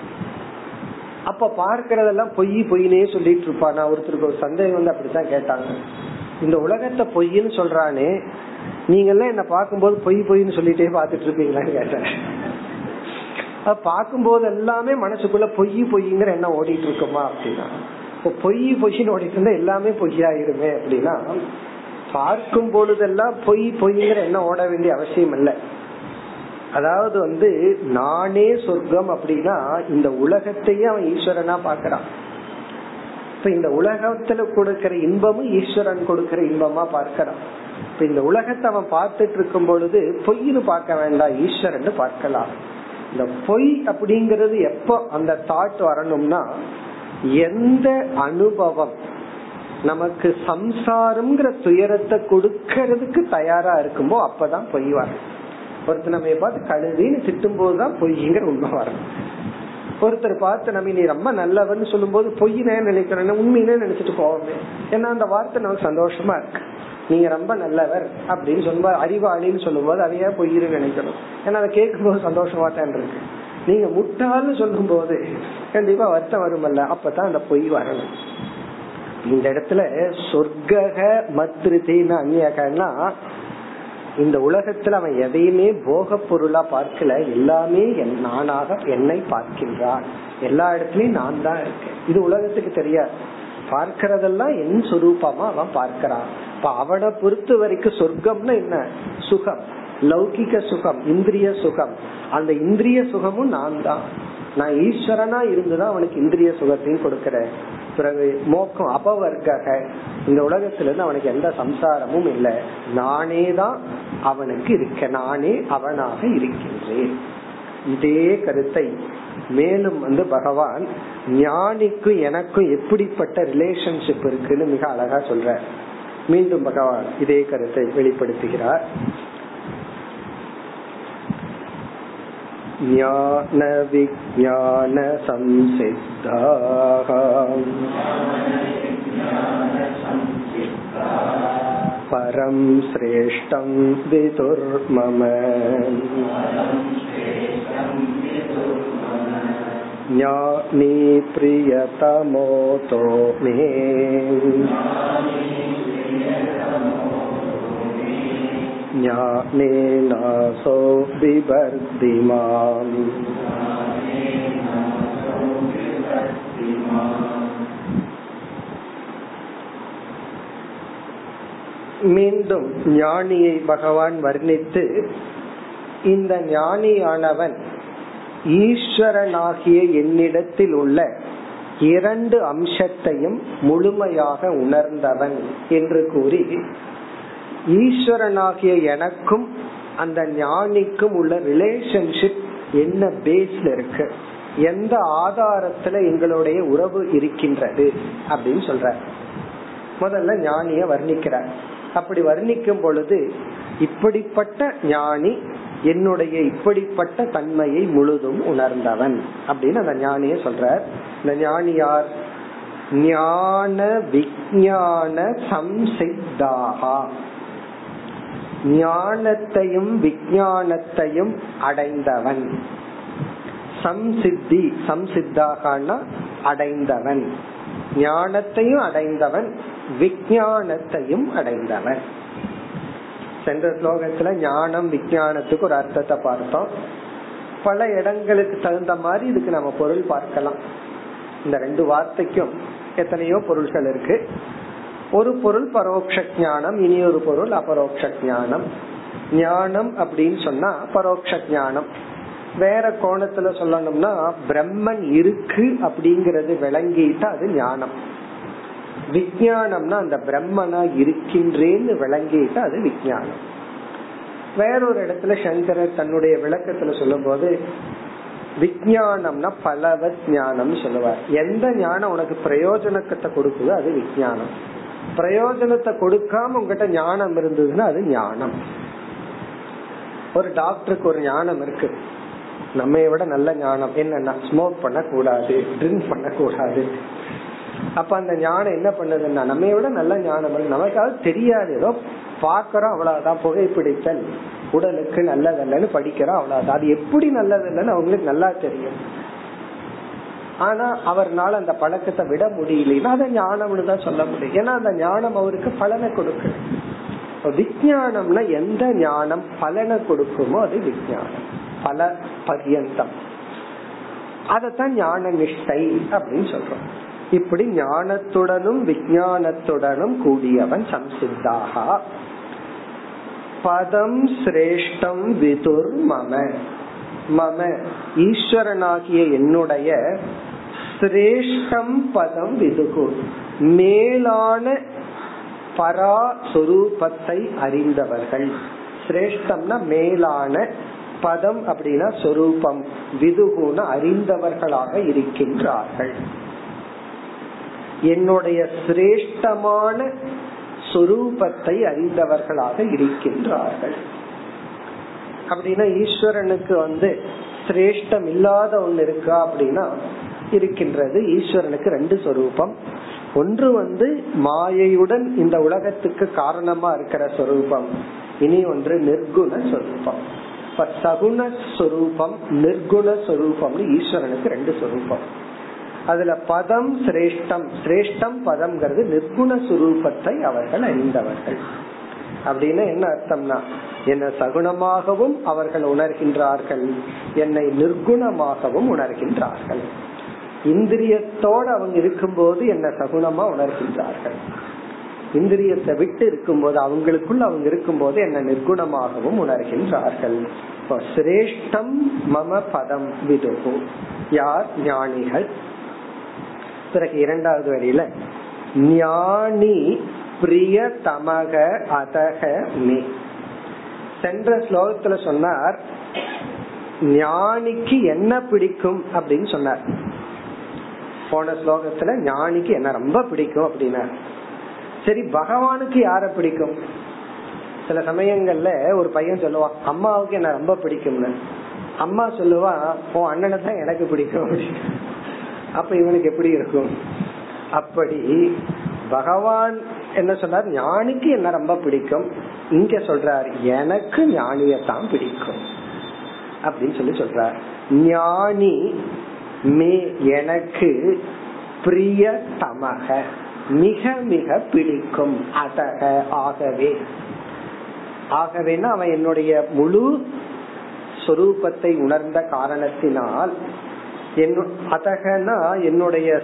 அப்ப பார்க்கறதெல்லாம் பொய் பொய்னே சொல்லிட்டு இருப்பான் நான் ஒருத்தருக்கு ஒரு சந்தேகம் வந்து அப்படித்தான் கேட்டாங்க. இந்த உலகத்தை பொய்ன்னு சொல்றானே நீங்க எல்லாம் என்ன பார்க்கும்போது பொய் பொய்ன்னு சொல்லிட்டே பாத்துட்டு இருப்பீங்களான்னு கேட்டேன். பார்க்கும்போது எல்லாமே மனசுக்குள்ள பொய் பொய்ங்கிற என்ன ஓடிட்டு இருக்குமா அப்படின்னா இப்போ பொய் பொய்ன்னு ஓடிட்டு இருந்தா எல்லாமே பொய்யாயிருமே அப்படின்னா பார்க்கும் பொழுதெல்லாம் பொய் பொய்ங்கிற என்ன ஓட வேண்டிய அவசியம் இல்லை. அதாவது வந்து நானே சொர்க்கம் அப்படின்னா இந்த உலகத்தையே அவன் ஈஸ்வரனா பாக்குறான் இப்ப இந்த உலகத்துல கொடுக்கிற இன்பமும் ஈஸ்வரன் கொடுக்கிற இன்பமா பார்க்கிறான். இப்ப இந்த உலகத்தை அவன் பார்த்துட்டு இருக்கும் பொழுது பொய்னு பார்க்க வேண்டாம் ஈஸ்வரன் பார்க்கலாம். இந்த பொய் அப்படிங்கறது எப்போ அந்த தாட் வரணும்னா எந்த அனுபவம் நமக்கு சம்சாரம்ங்கிற துயரத்தை கொடுக்கறதுக்கு தயாரா இருக்குமோ அப்பதான் பொய் வரும். ஒருத்தர் நம்ம பார்த்து கழுவின்னு திட்டும் போதுதான் பொய்ங்கிற உண்மை வரும். ஒருத்தர் பார்த்து நம்ம நீ ரொம்ப நல்லவன்னு சொல்லும் போது பொய்னே நினைக்கிறேன் உண்மையினே நினைச்சிட்டு போவோமே? ஏன்னா அந்த வார்த்தை நமக்கு சந்தோஷமா இருக்கு. நீங்க ரொம்ப நல்லவர் அப்படின்னு சொல்லும்போது அறிவாளின்னு சொல்லும் போது அதையே பொய்னு நினைக்கணும்? ஏன்னா அதை கேட்கும் போது சந்தோஷமா தான் இருக்கு. நீங்க முட்டாள்னு சொல்லும் போது கண்டிப்பா வருத்தம் வருமல்ல. அப்பதான் அந்த பொய் வரணும் இந்த இடத்துல சொர்க்க மத்ருதின்னு அந்நியகன்னா இந்த உலகத்துல அவன் எதையுமே போக பொருளா பார்க்கல. எல்லாமே நானாக என்னை பார்க்கின்றான். எல்லா இடத்துலயும் நான் தான் இருக்கேன். இது உலகத்துக்கு தெரியாது. பார்க்கறதெல்லாம் என் சுரூபமா அவன் பார்க்கிறான். இப்ப அவனை பொறுத்த வரைக்கும் சொர்க்கம்னா என்ன? சுகம். லௌகிக சுகம் இந்திரிய சுகம். அந்த இந்திரிய சுகமும் நான் தான். நான் ஈஸ்வரனா இருந்துதான் அவனுக்கு இந்திரிய சுகத்தையும் கொடுக்கறேன். பிறகு மோக்கம் அபவர்க்க இந்த உலகத்துல இருந்து அவனுக்கு எந்த சம்சாரமும் இல்லை. நானே தான் அவனுக்கு இருக்க நானே அவனாக இருக்கின்றேன். இதே கருத்தை மேலும் வந்து பகவான் ஞானிக்கும் எனக்கும் எப்படிப்பட்ட ரிலேஷன்ஷிப் இருக்குன்னு மிக அழகா சொல்ற மீண்டும் பகவான் இதே கருத்தை வெளிப்படுத்துகிறார். ज्ञानविज्ञानसंसिद्धाः परं श्रेष्ठं विदुर्मम ज्ञानी प्रियतमोतो मे ज्ञानेनासो बिभर्तिमाम् மீண்டும் ஞானியை பகவான் வர்ணித்து இந்த ஞானியானவன் ஈஸ்வரனாகிய என்னிடத்தில் உள்ள இரண்டு அம்சத்தையும் முழுமையாக உணர்ந்தவன் என்று கூறி ஈஸ்வரனாகிய எனக்கும் அந்த ஞானிக்கும் உள்ள ரிலேஷன்ஷிப் என்ன பேஸ்ல இருக்கு? எந்த ஆதாரத்துல எங்களுடைய உறவு இருக்கின்றது? அப்படின்னு சொல்ற முதல்ல ஞானிய வர்ணிக்கிறார். அப்படி வர்ணிக்கும் பொழுது இப்படிப்பட்ட ஞானி என்னுடைய இப்படிப்பட்ட தன்மையை முழுதும் உணர்ந்தவன். அப்படின்னு அந்த ஞானிய சொல்றார். இந்த ஞானி யார்? ஞான விஜயான சம்சித்தாகா. ஞானத்தையும் விஜயானத்தையும் அடைந்தவன். சம்சித்தி சம்சித்தாகனா அடைந்தவன். ஞானத்தையும் அடைந்தவன் விஜயானத்தையும் அடைந்தவன். சென்ற ஸ்லோகத்துல ஞானம் விஜயானத்துக்கு ஒரு அர்த்தத்தை பார்த்தோம். பல இடங்களுக்கு தகுந்த மாதிரி இதுக்கு நம்ம பொருள் பார்க்கலாம். இந்த ரெண்டு வார்த்தைக்கும் எத்தனையோ பொருள்கள் இருக்கு. ஒரு பொருள் பரோட்ச ஞானம் இனி ஒரு பொருள் அபரோக்ஷ ஞானம். ஞானம் அப்படின்னு சொன்னா பரோட்ச ஞானம். வேற கோணத்துல சொல்லணும்னா பிரம்மன் இருக்கு அப்படிங்கறது விளங்கிட்டா அது ஞானம். விஜயானம்னா அந்த பிரம்மனா இருக்கின்றேன்னு விளங்கிட்டா அது விஜயானம். வேறொரு இடத்துல சங்கரர் தன்னுடைய விளக்கத்துல சொல்லும் போது விஜயானம்னா பலவ ஞானம் சொல்லுவார். எந்த ஞானம் உனக்கு பிரயோஜனத்தை கொடுக்குதோ அது விஜயானம். பிரயோஜனத்தை கொடுக்காம உங்ககிட்ட ஞானம் இருந்ததுன்னா அது ஞானம். ஒரு டாக்டருக்கு ஒரு ஞானம் இருக்கு. நம்ம விட நல்ல ஞானம் என்னன்னா ஸ்மோக் பண்ண கூடாது ட்ரிங்க் பண்ண கூடாது அப்ப அந்த ஞானம் என்ன பண்ணுதுன்னா நம்ம விட நல்ல ஞானம் நமக்காவது தெரியாது. ஏதோ பாக்குறோம் அவ்வளவுதான். புகைப்பிடித்தல். உடலுக்கு நல்லதல்லன்னு படிக்கிறோம் அவ்வளவுதான். அது எப்படி நல்லதில்லைன்னு அவங்களுக்கு நல்லா தெரியும். ஆனா அவர்னால அந்த பழக்கத்தை விட முடியலன்னா அதை ஞானம்னு தான் சொல்ல முடியும். ஏன்னா அந்த ஞானம் அவருக்கு பலனை கொடுக்கு விஜயானம்னா எந்த ஞானம் பலனை கொடுக்குமோ அது விஜயானம். பல பரியந்தம். அதத்தான் ஞான நிஷ்டை அப்படின்னு சொல்றோம். இப்படி ஞானத்துடனும் விஜயானத்துடனும் கூடியவன் சம்சித்தாக. பதம் சிரேஷ்டம் விதுர் மம. மம ஈஸ்வரனாகிய என்னுடைய சிரேஷ்டம் பதம் விதுகு. மேலான பரா சொரூபத்தை அறிந்தவர்கள். சிரேஷ்டம்னா மேலான பதம் அப்படின்னா சொரூபம். விதுகுன அறிந்தவர்களாக இருக்கின்றார்கள். என்னுடைய சிரேஷ்டமான சொரூபத்தை அறிந்தவர்களாக இருக்கின்றார்கள். அப்படின்னா ஈஸ்வரனுக்கு வந்து சிரேஷ்டம் இல்லாத ஒண்ணு இருக்கா அப்படின்னா இருக்கின்றது ஈஸ்வரனுக்கு ரெண்டு சொரூபம். ஒன்று வந்து மாயையுடன் இந்த உலகத்துக்கு காரணமா இருக்கிற சொரூபம். இனி ஒன்று நிர்குண சொரூபம். இப்ப சகுண சொரூபம் நிர்குண சொரூபம்னு ஈஸ்வரனுக்கு ரெண்டு சொரூபம். அதுல பதம் சிரேஷ்டம். சிரேஷ்டம் பதம்ங்கிறது நிர்குண சுரூபத்தை அவர்கள் அறிந்தவர்கள். அப்படின்னு என்ன அர்த்தம்னா என்னை சகுணமாகவும் அவர்கள் உணர்கின்றார்கள். என்னை நிர்குணமாகவும் உணர்கின்றார்கள். இந்திரியத்தோட அவங்க இருக்கும்போது என்ன சகுனமா உணர்கின்றார்கள். இந்திரியத்தை விட்டு இருக்கும்போது அவங்களுக்குள்ள அவங்க இருக்கும்போது என்ன நிர்குணமாகவும் உணர்கின்றார்கள். சிரேஷ்டம் மம பதம் விதுகு. யார்? ஞானிகள். பிறகு இரண்டாவது வரியில ஞானி பிரிய தமக அதக மே. சென்ற ஸ்லோகத்துல சொன்னார் ஞானிக்கு என்ன பிடிக்கும் அப்படின்னு சொன்னார். போன ஸ்லோகத்துல ஞானிக்கு என்ன ரொம்ப பிடிக்கும் அப்படின்னா சரி பகவானுக்கு யார பிடிக்கும்? சில சமயங்கள்ல ஒரு பையன் சொல்லுவான் அம்மாவுக்கு என்ன ரொம்ப பிடிக்கும்னு. அம்மா சொல்லுவா உன் அண்ணனை தான் எனக்கு பிடிக்கும். அப்படின்னு அப்ப இவனுக்கு எப்படி இருக்கும்? அப்படி பகவான் என்ன சொன்னார் ஞானிக்கு என்ன ரொம்ப பிடிக்கும்? இங்க சொல்றார் எனக்கு ஞானியத்தான் பிடிக்கும். அப்படின்னு சொல்லி சொல்றார். ஞானி மே எனக்கு பிரிய தமக மிக மிக பிடிக்கும். அதக ஆகவே. ஆகவேனா அவன் என்னுடைய முழு சொரூபத்தை உணர்ந்த காரணத்தினால் அதகனா என்னுடைய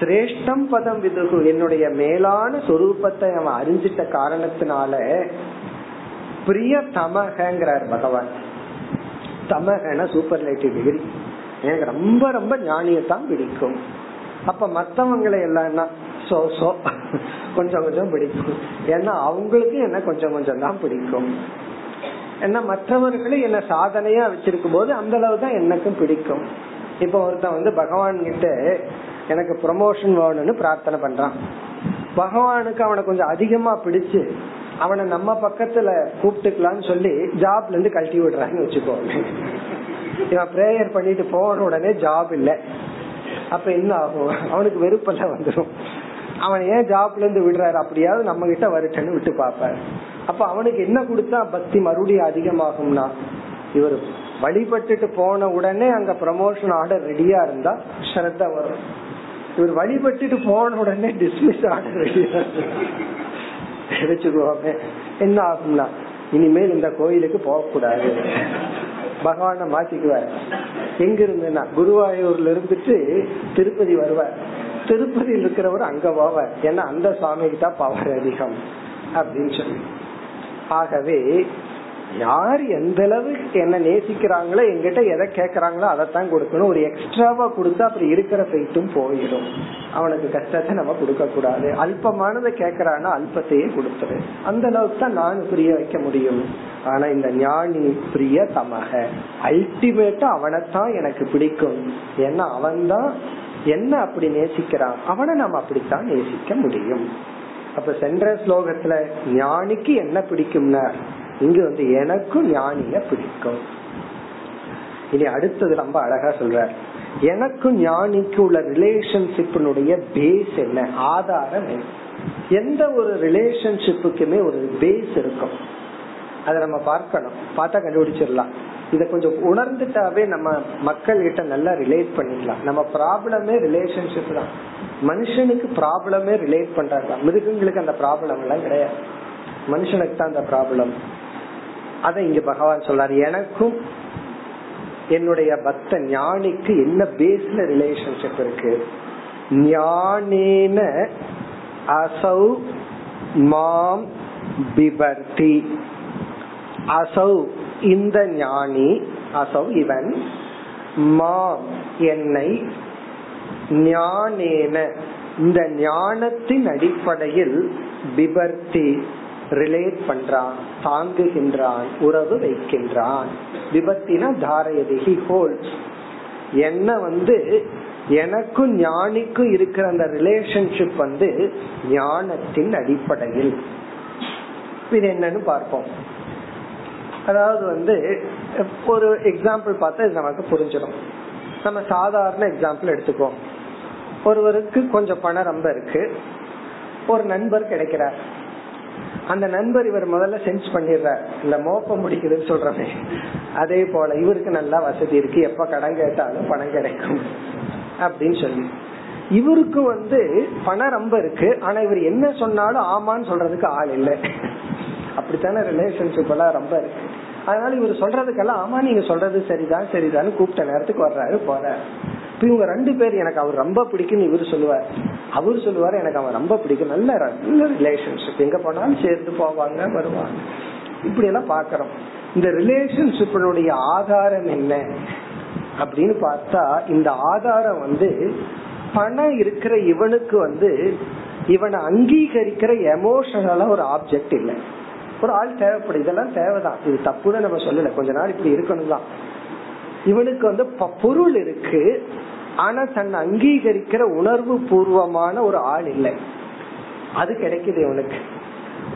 சிரேஷ்டம் பதம் விதுகு என்னுடைய மேலான சொரூபத்தை அவன் அறிஞ்சிட்ட காரணத்தினால பிரிய தமகங்கிறார் பகவான். தமகன சூப்பர்லேட்டிவ் டிகிரி எனக்கு ரொம்ப ரொம்ப ஞானியத்தான் பிடிக்கும். அப்ப மத்தவங்களை எல்லாம் சோ சோ. கொஞ்சம் கொஞ்சம் பிடிக்கும். ஏன்னா அவங்களுக்கு என்ன கொஞ்சம் கொஞ்சம் தான் பிடிக்கும். ஏன்னா மற்றவர்களும் என்ன சாதனையா வச்சிருக்கும் போது அந்த அளவு தான் எனக்கும் பிடிக்கும். இப்ப ஒருத்தன் வந்து பகவான் கிட்ட எனக்கு ப்ரமோஷன் வேணும்னு பிரார்த்தனை பண்றான். பகவானுக்கு அவனை கொஞ்சம் அதிகமா பிடிச்சு அவனை நம்ம பக்கத்துல கூப்பிட்டுக்கலாம்னு சொல்லி ஜாப்ல இருந்து கழட்டி விடுறான்னு வச்சுக்கோங்க இவன் பிரேயர் பண்ணிட்டு போன உடனே ஜாப் இல்ல. அப்ப என்ன ஆகும்? அவனுக்கு வெறுப்பெல்லாம் வந்துடும் அவன் ஏன் ஜாப்ல இருந்து விடுறாரு? அப்படியாவது நம்ம கிட்ட வருட்டன்னு விட்டு பாப்பாரு அப்ப அவனுக்கு என்ன கொடுத்தா பக்தி மறுபடியும் அதிகமாகும்னா? இவர் வழிபட்டுட்டு போன உடனே அங்க ப்ரமோஷன் ஆர்டர் ரெடியா இருந்தா ஸ்ரத்த வரும். இவர் வழிபட்டுட்டு போன உடனே டிஸ்மிஸ் ஆர்டர் ரெடியா வச்சுக்கோமே. என்ன ஆகும்னா? இனிமேல் இந்த கோயிலுக்கு போக கூடாது பகவான மாத்திக்குவார். எங்க இருந்துன்னா குருவாயூர்ல இருந்துட்டு திருப்பதி வருவார். திருப்பதியில் இருக்கிறவர் அங்க போவார். ஏன்னா அந்த சுவாமிக்கு தான் பவர் அதிகம் அப்படின்னு சொல்லி. ஆகவே யார் எந்த அளவுக்கு என்ன நேசிக்கிறாங்களோ எங்கிட்ட எதை கேக்குறாங்களோ அதைத்தான் கொடுக்கணும். ஒரு எக்ஸ்ட்ராவா கொடுத்தா அப்படி இருக்கிற ஃபைட்டும் போயிடும். அவனுக்கு கஷ்டத்தை நம்ம கொடுக்க கூடாது அல்பமானதை கேக்குறானா அல்பத்தையே கொடுத்துரு. அந்த அளவுக்கு தான் நான் புரிய வைக்க முடியும். ஆனா இந்த ஞானி பிரிய தமக. அல்டிமேட்டா அவனைத்தான் எனக்கு பிடிக்கும். ஏன்னா அவன்தான் என்ன அப்படி நேசிக்கிறான்? அவனை நம்ம அப்படித்தான் நேசிக்க முடியும். அப்ப சென்ற ஸ்லோகத்துல ஞானிக்கு என்ன பிடிக்கும்னா இங்க வந்து எனக்கும் ஞானிய பிடிக்கும். இனி அடுத்தது ரொம்ப அழகா சொல்ற எனக்கும் ஞானிக்கு உள்ள ரிலேஷன்ஷிப்பினுடைய பேஸ் என்ன? ஆதாரம் என்ன? எந்த ஒரு ரிலேஷன்ஷிப்புக்குமே ஒரு பேஸ் இருக்கும். அதை நம்ம பார்க்கணும். பார்த்தா கண்டுபிடிச்சிடலாம். இதை கொஞ்சம் உணர்ந்துட்டாவே நம்ம மக்கள் கிட்ட நல்லா ரிலேட் பண்ணிக்கலாம். நம்ம ப்ராப்ளமே ரிலேஷன்ஷிப் தான். மனுஷனுக்கு ப்ராப்ளமே ரிலேட் பண்றாங்க மிருகங்களுக்கு அந்த ப்ராப்ளம் எல்லாம் கிடையாது. மனுஷனுக்கு தான் அந்த ப்ராப்ளம் அதை இங்க பகவான் சொல்றாரு. எனக்கும் என்னுடைய பக்த ஞானிக்கு என்ன பேஸ்ல ரிலேஷன்ஷிப் இருக்கு? ஞானேன அசௌ மாம் பிபர்த்தி. அசௌ இந்த ஞானி அசௌ இவன் மாம் என்னை ஞானேன. இந்த ஞானத்தின் அடிப்படையில் பிபர்த்தி ரிலேட் பண்றான் தாங்குகின்றான் உறவு வைக்கின்றான். விபத்தினா தாரயதி ஹோல்ஸ் என்ன வந்து எனக்கும் ஞானிக்கும் இருக்கிற அந்த ரிலேஷன்ஷிப் வந்து ஞானத்தின் அடிப்படையில். இது என்னன்னு பார்ப்போம். அதாவது வந்து ஒரு எக்ஸாம்பிள் பார்த்தா இது நமக்கு புரிஞ்சிடும். நம்ம சாதாரண எக்ஸாம்பிள் எடுத்துக்கோம் ஒருவருக்கு கொஞ்சம் பணம் ரொம்ப இருக்கு. ஒரு நண்பர் கிடைக்கிறார். அந்த நண்பர் இவர் முதல்ல சென்ஸ் பண்ணிடுறார். இந்த மோப்பம் முடிக்குதுன்னு சொல்றமே. அதே போல இவருக்கு நல்லா வசதி இருக்கு. எப்ப கடன் கேட்டாலும் பணம் கிடைக்கும் அப்படின்னு சொல்லி. இவருக்கு வந்து பணம் ரொம்ப இருக்கு. ஆனா இவர் என்ன சொன்னாலும் ஆமான்னு சொல்றதுக்கு ஆள் இல்லை. அப்படித்தானே ரிலேஷன்ஷிப் எல்லாம் ரொம்ப இருக்கு. அதனால இவர் சொல்றதுக்கெல்லாம் ஆமா நீங்க சொல்றது சரிதான் சரிதான் கூப்பிட்ட நேரத்துக்கு வர்றாரு போறாரு. இவங்க ரெண்டு பேர் எனக்கு அவர் ரொம்ப பிடிக்கும் இவர் சொல்லுவார். அவர் சொல்லுவாரு எனக்கு அவன் ரொம்ப பிடிக்கும். நல்ல நல்ல ரிலேஷன்ஷிப் எங்க போனாலும் சேர்ந்து போவாங்க வருவாங்க. இப்படி எல்லாம் பாக்கிறோம் இந்த ரிலேஷன்ஷிப்பினுடைய ஆதாரம் என்ன? அப்படின்னு பார்த்தா இந்த ஆதாரம் வந்து பணம் இருக்கிற இவனுக்கு வந்து இவனை அங்கீகரிக்கிற எமோஷனலா ஒரு ஆப்ஜெக்ட் இல்லை. ஒரு ஆள் தேவைப்படும் இதெல்லாம் தேவைதான். இது தப்புன்னு நம்ம சொல்லல. கொஞ்ச நாள் இப்படி இருக்கணும் தான் இவனுக்கு வந்து பொருள் இருக்கு. ஆனா தன்னை அங்கீகரிக்கிற உணர்வு பூர்வமான ஒரு ஆள் இல்லை. அது கிடைக்குது இவனுக்கு.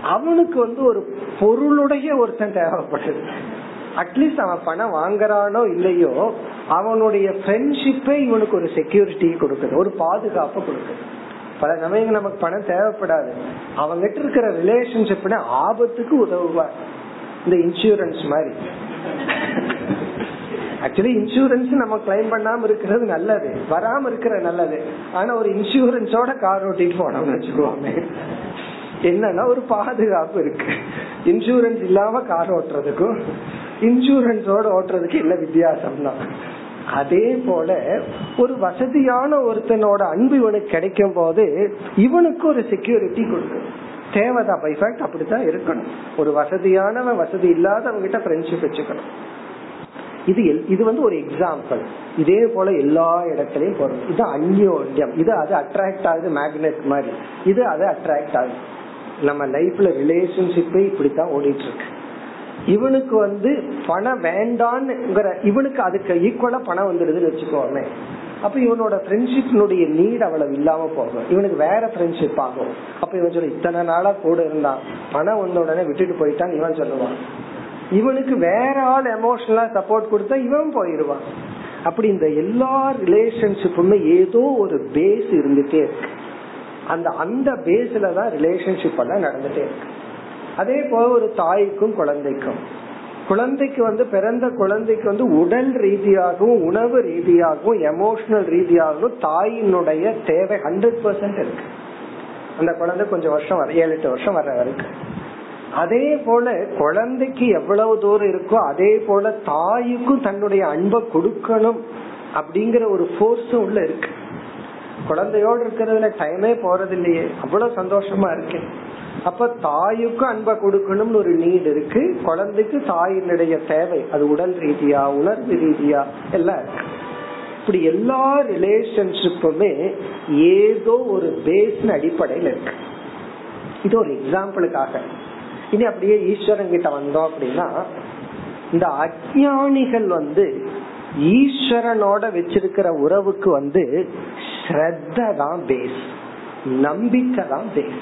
அவனுக்கு வந்து ஒரு பொருளுடைய ஒருத்தன் தேவைப்படுது. அட்லீஸ்ட் அவன் பணம் வாங்குறானோ இல்லையோ அவனுடைய ஃப்ரெண்ட்ஷிப்பே இவனுக்கு ஒரு செக்யூரிட்டி கொடுக்குது ஒரு பாதுகாப்பு கொடுக்குது. பல சமயங்கள் நமக்கு பணம் தேவைப்படாது. அவங்கிட்ட இருக்கிற ரிலேஷன்ஷிப்னா ஆபத்துக்கு உதவுவார். இந்த இன்சூரன்ஸ் மாதிரி. ஆக்சுவலி இன்சூரன்ஸ் நம்ம கிளைம் பண்ணாம இருக்கிறது நல்லது. வராம இருக்கிற நல்லது. ஆனா ஒரு இன்சூரன்ஸோட கார் ஓட்டிட்டு போனோம்னு வச்சுக்கோமே. என்னன்னா ஒரு பாதுகாப்பு இருக்கு. இன்சூரன்ஸ் இல்லாம கார் ஓட்டுறதுக்கும் இன்சூரன்ஸோட ஓட்டுறதுக்கு என்ன வித்தியாசம்னா அதே போல ஒரு வசதியான ஒருத்தனோட அன்பு இவனுக்கு கிடைக்கும் போது இவனுக்கு ஒரு செக்யூரிட்டி கொடுக்கும். தேவைதான். பை ஃபேக்ட் அப்படித்தான் இருக்கணும். ஒரு வசதியானவன் வசதி இல்லாதவங்க கிட்ட ஃப்ரெண்ட்ஷிப் வச்சுக்கணும். இது இது வந்து ஒரு எக்ஸாம்பிள் இதே போல எல்லா இடத்துலயும் போறோம் இது அந்யோன்யம் இது அது அட்ராக்ட் ஆகுது மேக்னெட் மாதிரி. இது அது அட்ராக்ட் ஆகுது. நம்ம லைஃப்ல ரிலேஷன்ஷிப்பே இப்படித்தான் ஓடிட்டு இருக்கு இவனுக்கு வந்து பணம் வேண்டான்னுங்கிற இவனுக்கு அதுக்கு ஈக்குவலா பணம் வந்துடுதுன்னு வச்சுக்கோமே. அப்ப இவனோட ஃப்ரெண்ட்ஷிப்னுடைய நீட் அவ்வளவு இல்லாம போகும். இவனுக்கு வேற ஃப்ரெண்ட்ஷிப் ஆகும். அப்ப இவன் சொல்ல இத்தனை நாளா கூட இருந்தான் பணம் வந்த உடனே விட்டுட்டு போயிட்டான் இவன் சொல்லுவான். இவனுக்கு வேற ஆள் எமோஷனலா சப்போர்ட் கொடுத்தா இவன் போயிடுவான் அப்படி இந்த எல்லா ரிலேஷன்ஷிப்புமே ஏதோ ஒரு பேஸ் இருந்துட்டே இருக்கு. அந்த அந்த பேஸ்ல தான் ரிலேஷன்ஷிப் எல்லாம் நடந்துட்டே இருக்கு. அதே போல ஒரு தாய்க்கும் குழந்தைக்கும். குழந்தைக்கு வந்து பிறந்த குழந்தைக்கு வந்து உடல் ரீதியாகவும் உணவு ரீதியாகவும் எமோஷனல் ரீதியாகவும் தாயினுடைய தேவை ஹண்ட்ரட் பர்சன்ட் இருக்கு. அந்த குழந்தை கொஞ்சம் வருஷம் வர ஏழு எட்டு வருஷம் வர வரைக்கும். அதே போல குழந்தைக்கு எவ்வளவு தூரம் இருக்கோ அதே போல தாய்க்கும் தன்னுடைய அன்பை கொடுக்கணும் அப்படிங்கிற ஒரு போர்ஸும் உள்ள இருக்கு. குழந்தையோடு இருக்கிறதுல டைமே போறது இல்லையே அவ்வளவு சந்தோஷமா இருக்கு. அப்ப தாயுக்கும் அன்பை கொடுக்கணும்னு ஒரு நீட் இருக்கு. குழந்தைக்கு தாயினுடைய தேவை. அது உடல் ரீதியா உணர்வு ரீதியா எல்லாம் இருக்கு. இப்படி எல்லா ரிலேஷன்ஷிப்புமே ஏதோ ஒரு பேஸ் அடிப்படையில் இருக்கு. இது ஒரு எக்ஸாம்பிளுக்காக இனி அப்படியே ஈஸ்வரன் கிட்ட வந்தோம் அப்படின்னா இந்த அஜானிகள் வந்து ஈஸ்வரனோட வச்சிருக்கிற உறவுக்கு வந்து ஸ்ரத்த தான் பேஸ் நம்பிக்கை தான் பேஸ்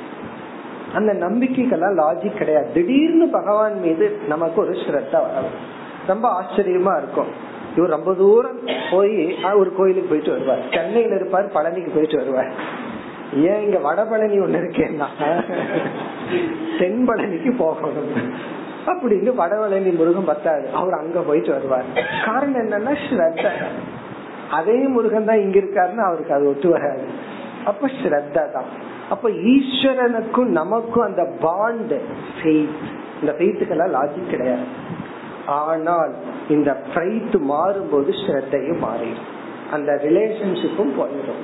அந்த நம்பிக்கைக்கெல்லாம் லாஜிக் கிடையாது. திடீர்னு பகவான் மீது நமக்கு ஒரு ஸ்ரத்த வரும். ரொம்ப ஆச்சரியமா இருக்கும். இவர் ரொம்ப தூரம் போய் ஒரு கோயிலுக்கு போயிட்டு வருவார். சென்னையில இருப்பார் பழனிக்கு போயிட்டு வருவார். ஏன் இங்க வடபழனி ஒண்ணு இருக்கேன்னா? தென்பழனிக்கு போகணும். அப்படின்னு வடபழனி முருகன் பத்தாது. அவர் அங்க போயிட்டு வருவார். காரணம் என்னன்னா ஸ்ரத்த. அதே முருகன் தான் இங்க இருக்காருன்னு அவருக்கு அது ஒத்து வராது. அப்ப ஸ்ரத்தா தான். அப்ப ஈஸ்வரனுக்கும் நமக்கும் அந்த பாண்ட் இந்த ஃபெய்த்துக்கெல்லாம் லாஜிக் கிடையாது. ஆனால் இந்த ஃபைட் மாறும்போது ஸ்ரத்தையும் மாறிடும். அந்த ரிலேஷன்ஷிப்பும் போயிடும்.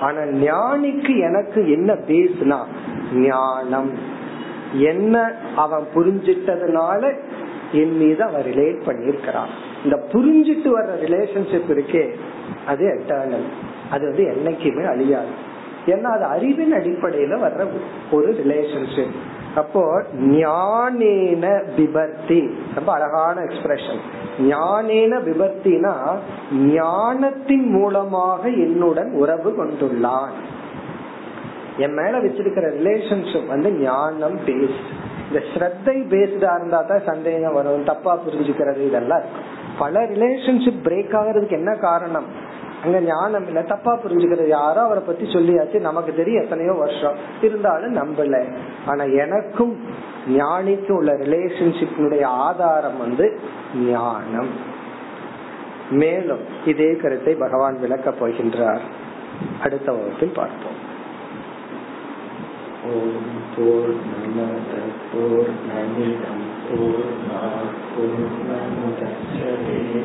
ஆனா ஞானிக்கு எனக்கு என்ன பேசுனா ஞானம். என்ன அவன் புரிஞ்சிட்டதுனால என் மீது அவன் ரிலேட் பண்ணிருக்கிறான் இந்த புரிஞ்சிட்டு வர்ற ரிலேஷன்ஷிப் இருக்கே அது எட்டர்னல் அது வந்து என்னைக்குமே அழியாது. ஏன்னா அது அறிவின் அடிப்படையில வர்ற ஒரு ரிலேஷன்ஷிப் அப்போ ஞானேன விபர்த்தி. ரொம்ப அழகான எக்ஸ்பிரஷன் ஞானேன விபர்த்தினா ஞானத்தின் மூலமாக என்னுடன் உறவு கொண்டுள்ளான். என் மேல வச்சிருக்கிற ரிலேஷன்ஷிப் வந்து ஞானம் பேஸ்ட் இந்த ஸ்ரத்தை பேஸ்டா இருந்தா தான் சந்தேகம் வரும். தப்பா புரிஞ்சுக்கிறது இதெல்லாம். இருக்கும் பல ரிலேஷன்ஷிப் பிரேக் ஆகிறதுக்கு என்ன காரணம்? அங்க ஞானம் இல்ல தப்பா புரிஞ்சுக்கிறது யாரோ அவரை பத்தி சொல்லியாச்சு நமக்கு தெரியும் எத்தனையோ வருஷம். இருந்தாலும் நம்பல. ஆனா எனக்கும் ஞானிக்கும் உள்ள ரிலேஷன்ஷிப்னுடைய ஆதாரம் வந்து ஞானம். மேலும் இதே கருத்தை பகவான் விளக்க போகின்றார். அடுத்த வகுப்பில் பார்ப்போம். ஓம் போர் நம பூர்ணமிதம் போர் நமதே